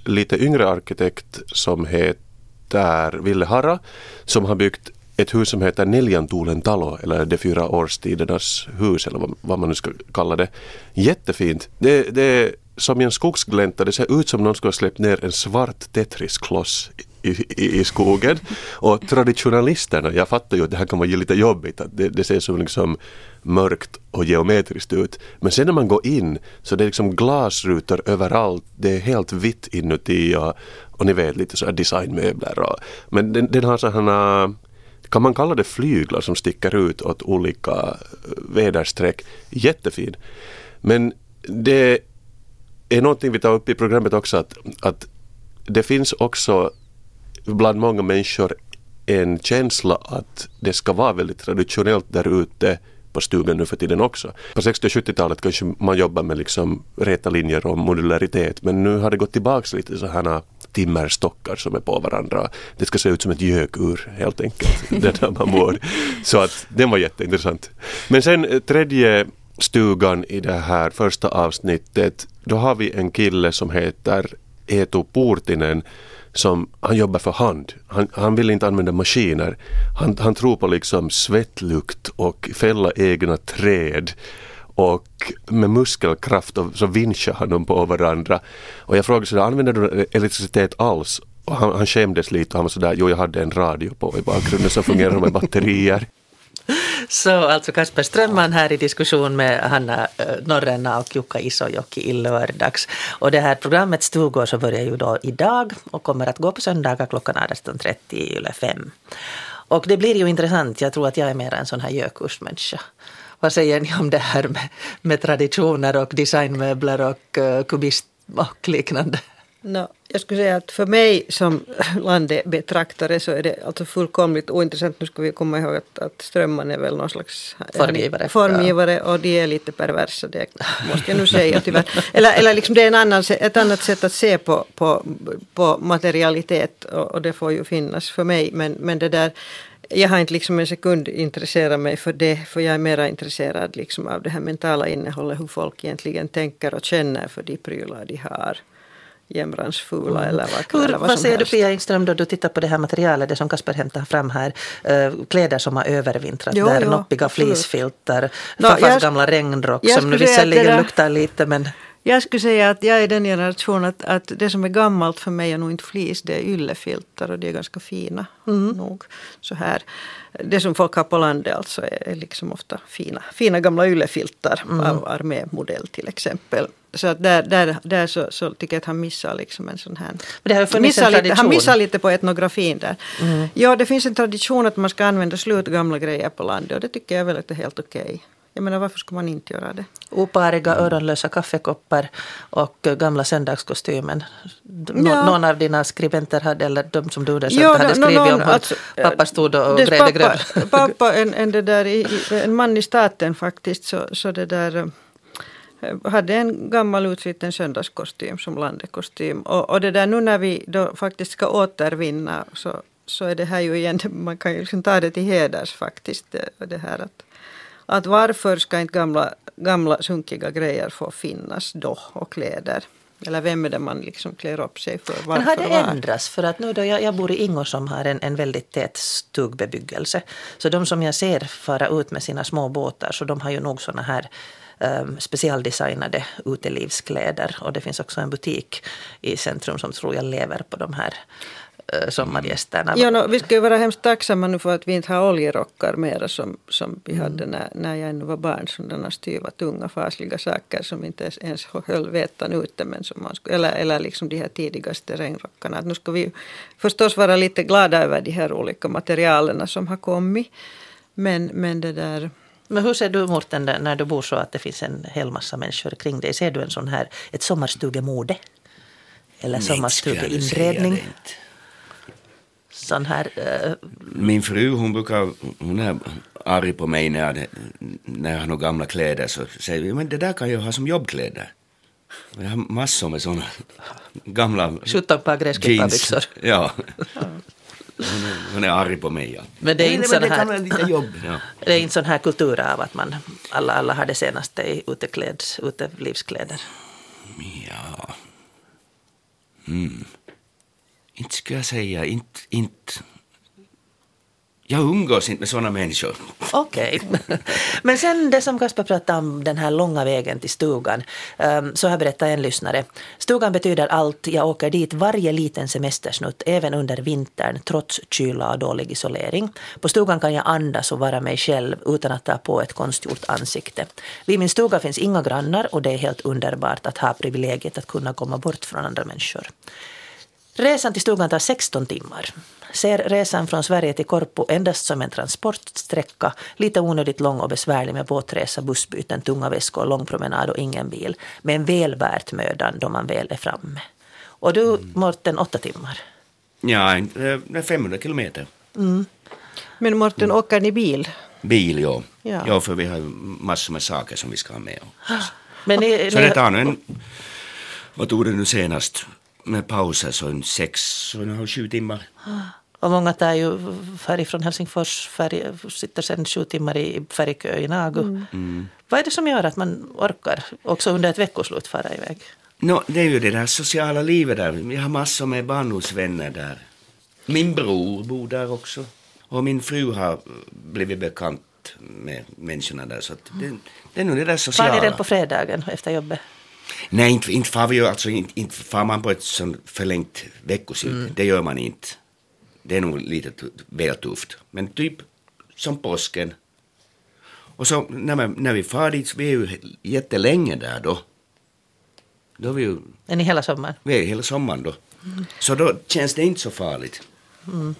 lite yngre arkitekt som heter Ville Harra som har byggt ett hus som heter Neljantulen talo eller de fyra årstidernas hus eller vad, vad man nu ska kalla det. Jättefint. Det, det är som i en skogsglänta, det ser ut som någon skulle ha släppt ner en svart Tetris-kloss i, i, i, skogen. Och traditionalisterna, jag fattar ju att det här kan vara lite jobbigt, att det, det ser så liksom mörkt och geometriskt ut. Men sen när man går in så det är liksom glasrutor överallt, det är helt vitt inuti och, och ni vet lite så här designmöbler. Och, men den, den har sådana kan man kalla det flyglar som sticker ut åt olika eh, väderstreck. Jättefin. Men det är någonting vi tar upp i programmet också att, att det finns också bland många människor en känsla att det ska vara väldigt traditionellt där ute på stugan nu för tiden också. På 60 och 70-talet kanske man jobbar med liksom räta linjer och modularitet men nu har det gått tillbaks lite så här timmerstockar som är på varandra. Det ska se ut som ett gökur helt enkelt, det där man mår. Så att den var jätteintressant. Men sen tredje stugan i det här första avsnittet, då har vi en kille som heter Eetu Purtinen som han jobbar för hand. Han, han vill inte använda maskiner. Han, han tror på liksom svettlukt och fälla egna träd och med muskelkraft och så vinschar han dem på varandra. Och jag frågade sådär, använder du elektricitet alls? Och han, han skämdes lite och han var sådär, jo jag hade en radio på i bakgrunden som fungerar med batterier. Så alltså Kasper Strömman här i diskussion med Hanna eh, Norrena och Jukka Isojoki i lördags. Och det här programmet Stugor så börjar ju då idag och kommer att gå på söndagar klockan 18.30 i Yle 5. Och det blir ju intressant, jag tror att jag är mer en sån här gökursmänniska. Vad säger ni om det här med, med traditioner och designmöbler och uh, kubist och liknande? No, jag skulle säga att för mig som landebetraktare så är det alltså fullkomligt ointressant. Nu ska vi komma ihåg att, att Strömman är väl någon slags formgivare, formgivare och de är lite perversa, det måste jag nu säga tyvärr. Eller, eller liksom det är en annan, ett annat sätt att se på, på, på materialitet och, och det får ju finnas för mig. Men, men det där jag har inte liksom en sekund intresserat mig för det, för jag är mera intresserad liksom av det här mentala innehållet, hur folk egentligen tänker och känner för de prylar de har jämrans fula mm. eller vackra. Hur, eller vad, vad säger helst. du Pia Engström då du tittar på det här materialet, det som Kasper hämtar fram här. Uh, kläder som har övervintrat jo, där, jo, noppiga fleecefiltar, no, Faffas gamla regnrock som nu visserligen luktar lite men jag skulle säga att jag är den generationen att, att det som är gammalt för mig är nog inte flis, det är yllefiltar och de är ganska fina. Mm. Nog, så här. Det som folk har på landet alltså är, är liksom ofta fina, fina gamla yllefiltar mm. av armémodell till exempel. Så att där, där, där så, så tycker jag att han missar liksom en sån här... Men det har missar lite, han missar lite på etnografin där. Mm. Ja, det finns en tradition att man ska använda slutgamla grejer på landet och det tycker jag väl att är helt okej. Okay. Jag menar varför ska man inte göra det? Opariga öronlösa kaffekoppar och gamla söndagskostymen. Ja. Någon av dina skribenter hade, eller de som du undersökte, ja, hade skrivit någon, om hur alltså, pappa stod och grävde grön. Pappa, en, en, det där, en man i staten faktiskt, så, så det där eh, hade en gammal utsliten söndagskostym som landekostym. Och, och det där nu när vi då faktiskt ska återvinna så, så är det här ju igen, man kan ju liksom ta det till heders faktiskt. Det, det här att att varför ska inte gamla, gamla sunkiga grejer få finnas då och kläder? Eller vem är det man liksom klär upp sig för? Varför, Men har det ändrats? För att nu då jag, jag bor i Ingå som har en, en väldigt tät stugbebyggelse. Så de som jag ser fara ut med sina små båtar så de har ju nog såna här um, specialdesignade utelivskläder. Och det finns också en butik i centrum som tror jag lever på de här sommargästerna. Ja, no, vi ska ju vara hemskt tacksamma nu för att vi inte har oljerockar mera som, som vi mm. hade när, när jag ännu var barn. Sådana styva, tunga, fasliga saker som inte ens höll vetan ute. Men som man skulle, eller, eller liksom de här tidigaste regnrockarna. Att nu ska vi förstås vara lite glada över de här olika materialen som har kommit. Men, men det där Men hur ser du Morten när du bor så att det finns en hel massa människor kring dig? Ser du en sån här, ett sommarstugemode? Eller sommarstugeinredning? Sån här... Uh... Min fru hon brukar, hon är arg på mig när jag, när jag har några gamla kläder så säger men det där kan jag ha som jobbkläder. Jag har massor med såna gamla 17 par gräsklipparbyxor. Ja. Hon är, hon är arg på mig. Ja. Men det är inte sån här, lite jobb. Ja. Det är inte sån här kultur av att man alla, alla har det senaste i utekläds, utelivskläder. Ja. Mm. Inte skulle jag säga, inte, inte jag umgås inte med sådana människor. Okej. Okay. Men sen det som Kasper pratade om, den här långa vägen till stugan. Ehm, så har berättat en lyssnare. Stugan betyder allt. Jag åker dit varje liten semestersnutt, även under vintern, trots kyla och dålig isolering. På stugan kan jag andas och vara mig själv utan att ta på ett konstgjort ansikte. Vid min stuga finns inga grannar och det är helt underbart att ha privilegiet att kunna komma bort från andra människor. Resan till stugan tar 16 timmar ser resan från Sverige till Korpo endast som en transportsträcka, lite onödigt lång och besvärlig med båtresa, bussbyten, tunga väskor, lång promenad och ingen bil. Men väl värt mödan då man väl är framme. Och du. Morten, åtta timmar? Ja, 500 kilometer. Mm. Men Morten, mm. åker ni bil? Bil, ja. ja. Ja, för vi har massor med saker som vi ska ha med oss. Men ni, så ni... det tar nu en, vad tog det nu senast, med pauser så en sex, och en halv, sju timmar. Och många tar ju färg från Helsingfors, färg, sitter sen sju timmar i färgkö i Nagu. Mm. Mm. Vad är det som gör att man orkar också under ett veckoslut fara iväg? No, det är ju det där sociala livet där. Jag har massor med barndomsvänner där. Min bror bor där också. Och min fru har blivit bekant med människorna där. Så det, det är nog det där sociala. Far ni den på fredagen efter jobbet? Nej, inte, inte far vi ju, alltså inte, inte far man på ett sånt förlängt veckoslut. Mm. Det gör man inte. Det är nog lite väl tufft. Men typ som påsken. Och så när, man, när vi far dit, vi är ju jättelänge där då. Då är vi ju... Är ni hela sommaren? Vi är hela sommaren då. Mm. Så då känns det inte så farligt. Mm.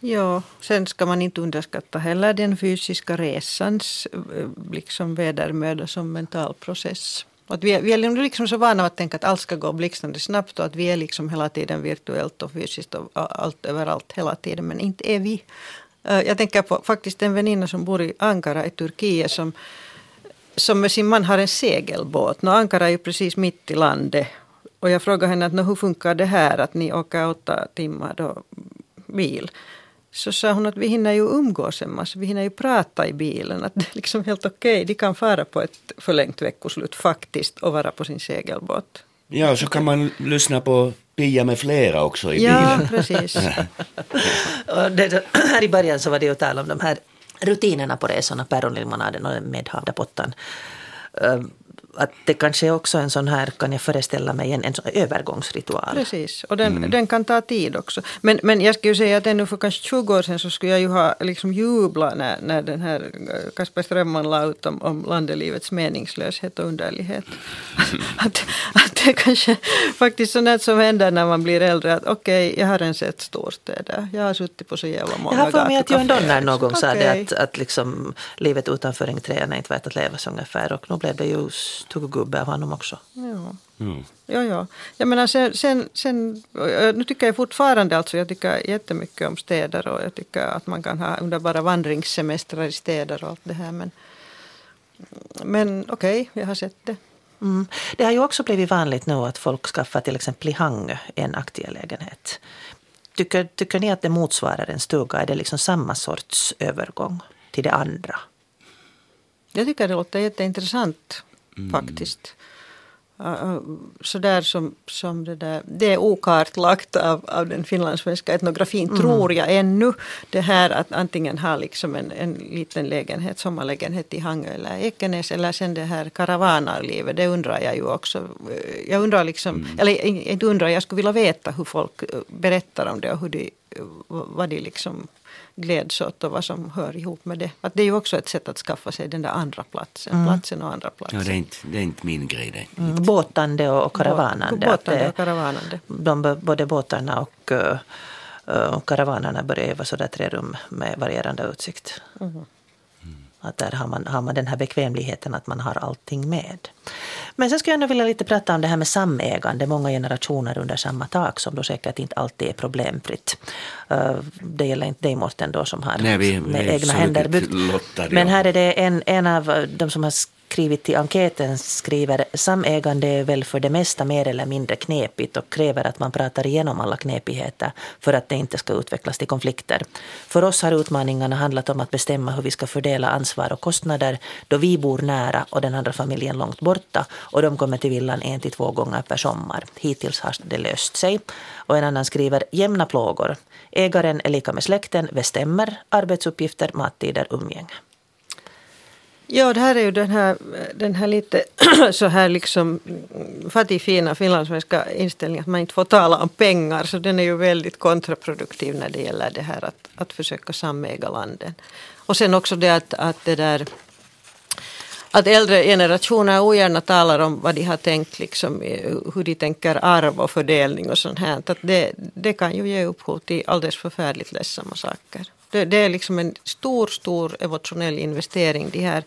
Ja, sen ska man inte underskatta heller den fysiska resans eh, liksom vedermöda som mental process. Att vi, är, vi är liksom-, liksom så vana att tänka att allt ska gå blixtrande snabbt och att vi är liksom hela tiden virtuellt och fysiskt och allt överallt hela tiden. Men inte är vi. Jag tänker på faktiskt en väninna som bor i Ankara i Turkiet som, som med sin man har en segelbåt. Nå, Ankara är ju precis mitt i landet. Och jag frågade henne att hur funkar det här att ni åker åtta timmar då, bil så sa hon att vi hinner ju umgås en massa, vi hinner ju prata i bilen. Att det är liksom helt okej, okay. de kan fara på ett förlängt veckoslut faktiskt och vara på sin segelbåt. Ja, så kan man lyssna på Pia med flera också i ja, bilen. Ja, precis. och det, här i början så var det ju tal om de här rutinerna på resorna, päronlimonaden och medhavda pottan. Att det kanske är också en sån här, kan jag föreställa mig, en, en sån övergångsritual. Precis, och den, mm. den kan ta tid också. Men, men jag skulle säga att ännu för kanske 20 år sedan så skulle jag ju ha liksom jublat när, när den här Kasper Strömman la ut om, om landelivets meningslöshet och underlighet. att, att det kanske faktiskt sånt som händer när man blir äldre, att okej, okay, jag har en sett storstäder, jag har suttit på så jävla många Jag har för mig att John Donner någon gång okay. sa det, att, att liksom, livet utanför ringträden är inte värt att leva så ungefär, och nu blev det just tuggugubbe av honom också. Ja. Mm. Ja, ja. Jag menar sen, sen, sen, nu tycker jag fortfarande alltså, jag tycker jättemycket om städer och jag tycker att man kan ha underbara vandringssemestrar i städer och allt det här. Men, men okej, okay, jag har sett det. Mm. Det har ju också blivit vanligt nu att folk skaffar till exempel i Hangö en aktiv lägenhet. Tycker, tycker ni att det motsvarar en stuga? Är det liksom samma sorts övergång till det andra? Jag tycker det låter jätteintressant mm. faktiskt. Så där som, som det där, det är okartlagt av, av den finlandssvenska etnografin, mm. tror jag ännu. Det här att antingen ha liksom en, en liten lägenhet, sommarlägenhet i Hangö eller Ekenäs eller sen det här karavanarlivet, det undrar jag ju också. Jag undrar liksom, mm. eller inte undrar, jag skulle vilja veta hur folk berättar om det och hur de, vad de liksom gläds åt och vad som hör ihop med det. Att det är ju också ett sätt att skaffa sig den där andra platsen, mm. platsen och andra platsen. Ja, det är inte, det är inte min grej det. Mm. Båtande och karavanande. Båtande och karavanande. De, både båtarna och uh, och karavanerna börjar vara sådär tre rum med varierande utsikt. Mm. Att där har man, har man den här bekvämligheten att man har allting med. Men sen skulle jag nog vilja lite prata om det här med samägande, många generationer under samma tak som då säkert inte alltid är problemfritt. Uh, det gäller inte dig Mårten då som har Nej, vi, med vi egna händer byggt. lottade, Men här är det en, en av de som har skrivit till enkäten skriver samägande är väl för det mesta mer eller mindre knepigt och kräver att man pratar igenom alla knepigheter för att det inte ska utvecklas till konflikter. För oss har utmaningarna handlat om att bestämma hur vi ska fördela ansvar och kostnader då vi bor nära och den andra familjen långt borta och de kommer till villan en till två gånger per sommar. Hittills har det löst sig. Och en annan skriver jämna plågor. Ägaren är lika med släkten, bestämmer arbetsuppgifter, mattider, umgänge. Ja, det här är ju den här, den här lite så här liksom mm, fattigfina finlandssvenska inställningen att man inte får tala om pengar. Så den är ju väldigt kontraproduktiv när det gäller det här att, att försöka samäga landen. Och sen också det att, att det där att äldre generationer ogärna talar om vad de har tänkt, liksom, hur de tänker arv och fördelning och sånt här. Att det, det kan ju ge upphov till alldeles förfärligt ledsamma saker. Det, det är liksom en stor, stor emotionell investering. De här,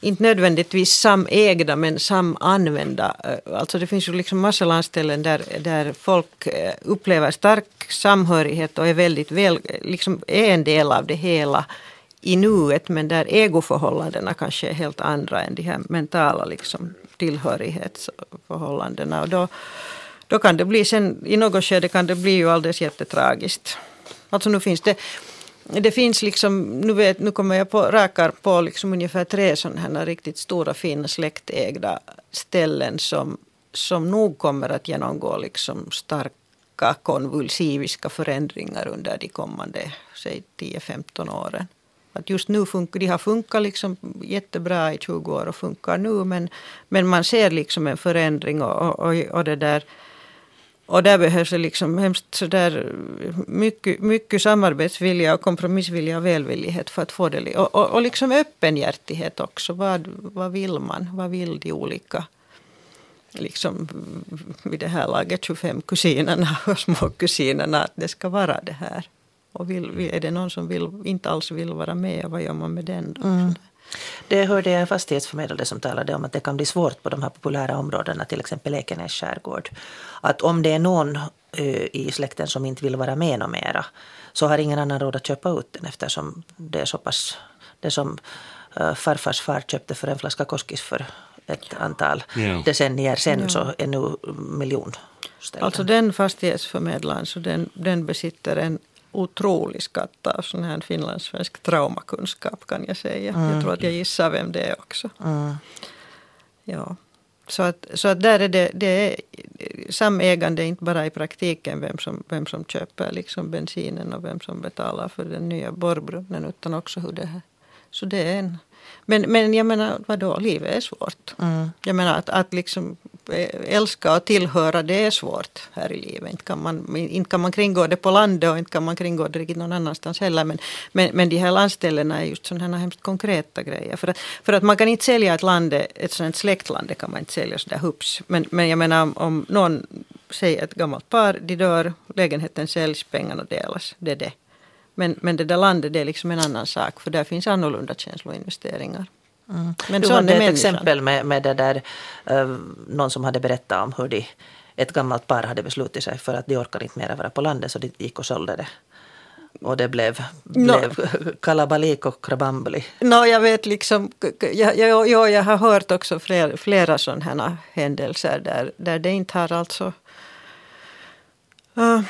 inte nödvändigtvis samägda men samanvända. Eh, alltså det finns ju liksom massa landställen där, där folk eh, upplever stark samhörighet och är väldigt väl, liksom är en del av det hela i nuet men där egoförhållandena kanske är helt andra än de här mentala liksom, tillhörighetsförhållandena. Och då, då kan det bli sen, i något skede kan det bli ju alldeles jättetragiskt. Alltså nu finns det det finns liksom, nu, vet, nu kommer jag på, rakar på liksom ungefär tre sådana här riktigt stora fina släktägda ställen som, som nog kommer att genomgå liksom starka konvulsiviska förändringar under de kommande 10-15 åren. Att just nu funkar, de har funkat liksom jättebra i 20 år och funkar nu men, men man ser liksom en förändring och, och, och det där och där behövs det liksom hemskt sådär mycket, mycket samarbetsvilja och kompromissvilja och välvillighet för att få det. Och, och, och liksom öppenhjärtighet också. Vad, vad vill man? Vad vill de olika liksom vid det här laget 25 kusinerna och småkusinerna att det ska vara det här. Och vill, är det någon som vill, inte alls vill vara med, vad gör man med den då? Mm. Det hörde jag en fastighetsförmedlare som talade om att det kan bli svårt på de här populära områdena, till exempel Ekenäs skärgård. Att om det är någon i släkten som inte vill vara med mera så har ingen annan råd att köpa ut den eftersom det är så pass, det som farfars far köpte för en flaska koskis för ett antal ja. decennier sen ja. så är nu miljon. Alltså den fastighetsförmedlaren så den, den besitter en otrolig skatt av sån här finlandssvensk traumakunskap kan jag säga. Mm. Jag tror att jag gissar vem det är också. Mm. Ja. Så att, så att där är det, det är samägande inte bara i praktiken vem som, vem som köper liksom bensinen och vem som betalar för den nya borrbrunnen utan också hur det här. Så det är en men, men jag menar, vadå, livet är svårt. Mm. Jag menar att, att liksom Eh, älska och tillhöra, det är svårt här i livet. Inte kan, man, inte kan man kringgå det på landet och inte kan man kringgå det riktigt någon annanstans heller. Men, men, men de här landställena är just sådana här hemskt konkreta grejer. För att, för att man kan inte sälja ett land, ett sådant släktland, det kan man inte sälja sådär hups. Men, men jag menar om, om någon, säg ett gammalt par, de dör, lägenheten säljs, pengarna delas. Det är det. Men, men det där landet det är liksom en annan sak för där finns annorlunda känsloinvesteringar. Mm. Men du hade ett människan. exempel med, med det där, uh, någon som hade berättat om hur de, ett gammalt par hade beslutit sig för att de orkade inte mer vara på landet så de gick och sålde det. Och det blev, no. blev kalabalik och krabambli. No, jag vet liksom, jag, jag, jag, jag har hört också flera, flera sådana här händelser där, där det inte har alltså uh,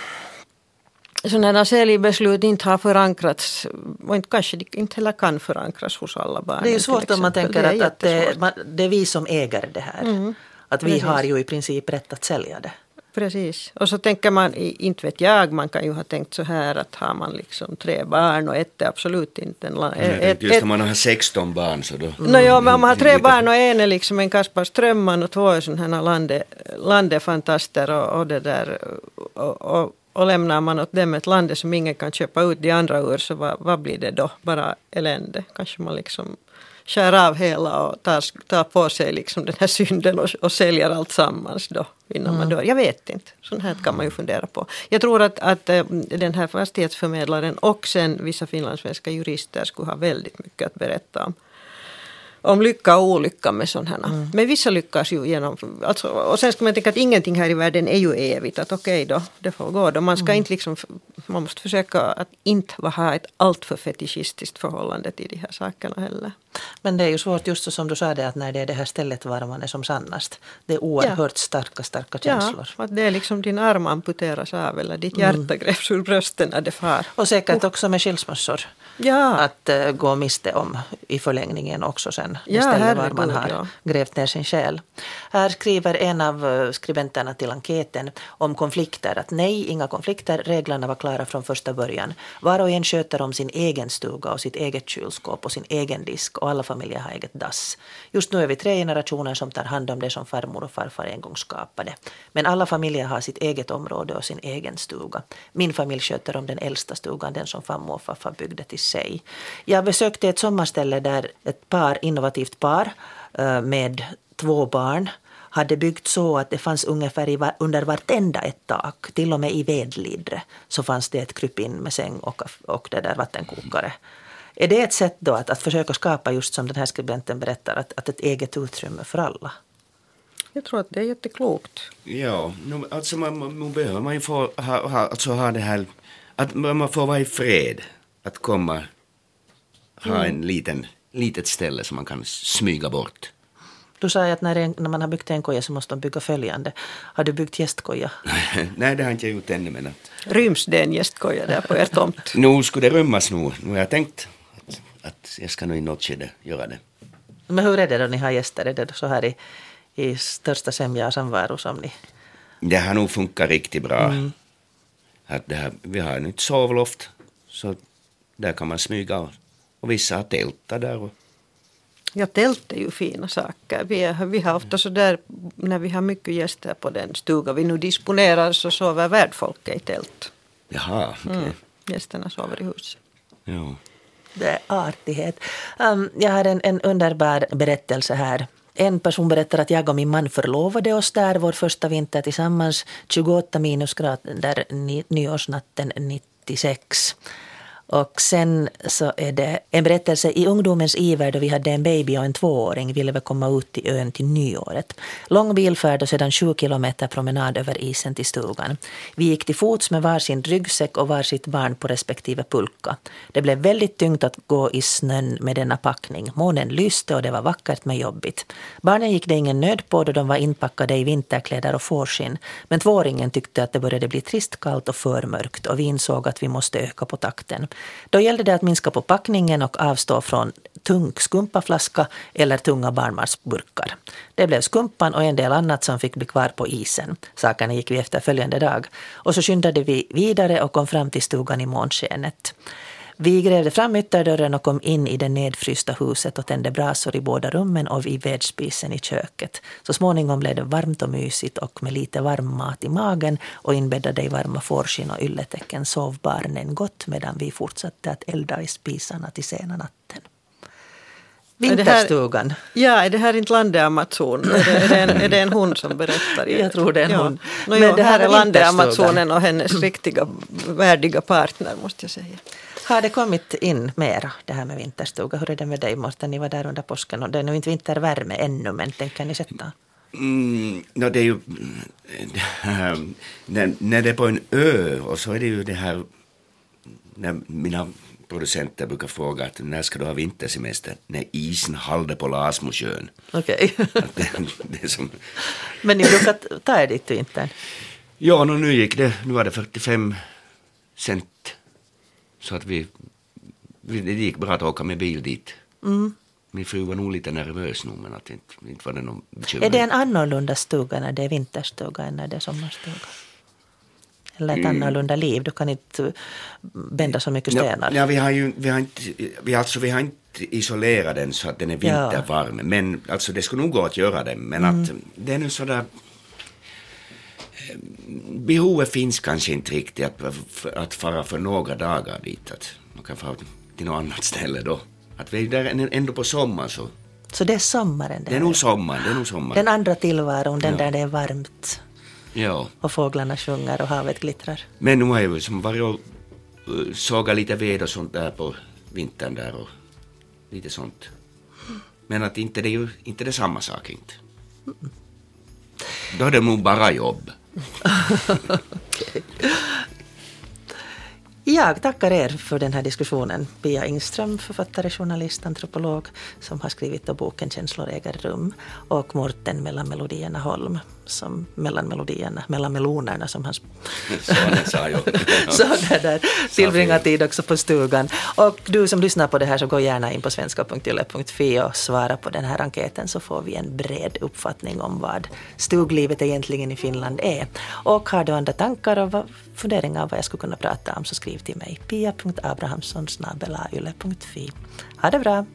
sådana säljbeslut inte har förankrats och inte, kanske inte heller kan förankras hos alla barn. Det är ju svårt om man tänker det att, att det, man, det, är vi som äger det här. Mm. Att vi Precis. har ju i princip rätt att sälja det. Precis. Och så tänker man, inte vet jag, man kan ju ha tänkt så här att har man liksom tre barn och ett är absolut inte en... Nej, ett, just när man har 16 barn så då... Mm. No, ja, men om man har tre barn och en är liksom en Kaspar Strömman och två är sådana här lande, landefantaster och, och det där och, och och lämnar man åt dem ett land som ingen kan köpa ut de andra ur så vad, vad blir det då? Bara elände. Kanske man liksom skär av hela och tar, tar på sig liksom den här synden och, och säljer allt sammans då innan mm. man dör. Jag vet inte. Sånt här kan man ju fundera på. Jag tror att, att äh, den här fastighetsförmedlaren och sen vissa finlandssvenska jurister skulle ha väldigt mycket att berätta om om lycka och olycka med sådana. Mm. Men vissa lyckas ju genom... Alltså, och sen ska man tänka att ingenting här i världen är ju evigt. Att okej okay då, det får gå då. Man ska mm. inte liksom... Man måste försöka att inte ha ett alltför fetischistiskt förhållande till de här sakerna heller. Men det är ju svårt just som du sa det att när det är det här stället var man är som sannast. Det är oerhört ja. starka, starka känslor. Ja, att det är liksom din arm amputeras av eller ditt hjärta mm. grävs ur brösten när det far. Och säkert också med skilsmässor. Ja. Att uh, gå miste om i förlängningen också sen. Ja, istället var man har ja. grävt ner sin själ. Här skriver en av eh, skribenterna till enkäten om konflikter att nej, inga konflikter, reglerna var klara från första början. Var och en sköter om sin egen stuga och sitt eget kylskåp och sin egen disk och alla familjer har eget dass. Just nu är vi tre generationer som tar hand om det som farmor och farfar en gång skapade. Men alla familjer har sitt eget område och sin egen stuga. Min familj sköter om den äldsta stugan, den som farmor och farfar byggde till sig. Jag besökte ett sommarställe där ett par, innovativt par eh, med två barn hade byggt så att det fanns ungefär i var, under vartenda ett tak, till och med i vedlidre, så fanns det ett krypin med säng och, och det där vattenkokare. Är det ett sätt då att, att försöka skapa just som den här skribenten berättar, att, att ett eget utrymme för alla? Jag tror att det är jätteklokt. Ja, alltså man, man behöver man ju få ha, ha, alltså ha det här, att man får vara i fred, att komma, ha en liten, litet ställe som man kan smyga bort. Du sa att när, en, när man har byggt en koja så måste man bygga följande. Har du byggt gästkoja? Nej, det har inte jag gjort ännu. Men att... Ryms det en gästkoja där på er tomt? nu skulle det rymmas nu. Nu har jag tänkt att, att jag ska nog i något skede göra det. Men hur är det då ni har gäster? Är det så här i, i största sämja och samvaro som ni... Det har nog funkat riktigt bra. Mm. Att det här, vi har nu ett sovloft, så där kan man smyga och, och vissa har tältat där. Och, Ja, tält är ju fina saker. Vi, är, vi har ofta så där när vi har mycket gäster på den stuga vi nu disponerar så sover värdfolket i tält. Jaha, okej. Okay. Mm. Gästerna sover i huset. Ja. Det är artighet. Um, jag har en, en underbar berättelse här. En person berättar att jag och min man förlovade oss där vår första vinter tillsammans. 28 minusgrader nyårsnatten 96. Och sen så är det en berättelse i ungdomens iver då vi hade en baby och en tvååring ville vi komma ut till ön till nyåret. Lång bilfärd och sedan sju kilometer promenad över isen till stugan. Vi gick till fots med varsin ryggsäck och varsitt barn på respektive pulka. Det blev väldigt tungt att gå i snön med denna packning. Månen lyste och det var vackert men jobbigt. Barnen gick det ingen nöd på då de var inpackade i vinterkläder och fårskinn. Men tvååringen tyckte att det började bli trist kallt och för mörkt och vi insåg att vi måste öka på takten. Då gällde det att minska på packningen och avstå från tung skumpaflaska eller tunga barnmatsburkar. Det blev skumpan och en del annat som fick bli kvar på isen. Sakerna gick vi efter följande dag. Och så skyndade vi vidare och kom fram till stugan i månskenet. Vi grävde fram ytterdörren och kom in i det nedfrysta huset och tände brasor i båda rummen och vid vedspisen i köket. Så småningom blev det varmt och mysigt och med lite varm mat i magen och inbäddade i varma fårskinn och ylletäcken sov barnen gott medan vi fortsatte att elda i spisarna till sena natten. Vinterstugan. Är här, ja, är det här inte Landeamazonen? Är, det, är, det en, är det en hund som berättar? Jag tror det är en ja. hund. No, Men det här är Landeamazonen och hennes riktiga värdiga partner måste jag säga. Har det kommit in mera det här med vinterstuga? Hur är det med dig Mårten? Ni var där under påsken och det är nog inte vintervärme ännu men tänker ni sätta? Mm, no, det är ju här, när, när det är på en ö och så är det ju det här när mina producenter brukar fråga att när ska du ha vintersemester? När isen halde på Lasmosjön. Okej. Okay. som... Men ni brukar ta er dit till vintern? Ja, no, nu gick det, nu var det 45 cent så att vi, vi, det gick bra att åka med bil dit. Mm. Min fru var nog lite nervös nog men att inte, inte var det någon bekymmer. Är det en annorlunda stuga när det är vinterstuga än när det är sommarstuga? Eller ett mm. annorlunda liv? Du kan inte bända så mycket stenar. Ja, ja, vi har ju vi har inte, vi, alltså, vi har inte isolerat den så att den är vintervarm. Ja. Men alltså det skulle nog gå att göra det. Men mm. att det är nu sådär behovet finns kanske inte riktigt att, att fara för några dagar dit. Att man kan fara till något annat ställe då. Att vi är där ändå på sommaren så. Så det är sommaren? Det, det är nog sommaren, det är nog sommaren. Den andra tillvaron, den ja. där det är varmt. Ja. Och fåglarna sjunger och havet glittrar. Men nu har jag ju som varit och sågat lite ved och sånt där på vintern där och lite sånt. Men att inte det är ju inte det samma sak inte. Då är det nog bara jobb okay. Jag tackar er för den här diskussionen. Pia Ingström, författare, journalist, antropolog som har skrivit boken Känslor äger rum och Morten mellan melodierna Holm som mellan melodierna, mellan melonerna som han sa ju. så där, där tillbringar tid också på stugan. Och du som lyssnar på det här så gå gärna in på svenska.yle.fi och svara på den här enkäten så får vi en bred uppfattning om vad stuglivet egentligen i Finland är. Och har du andra tankar och funderingar vad jag skulle kunna prata om så skriv till mig pia.abrahamssonsnabelayle.fi. Ha det bra!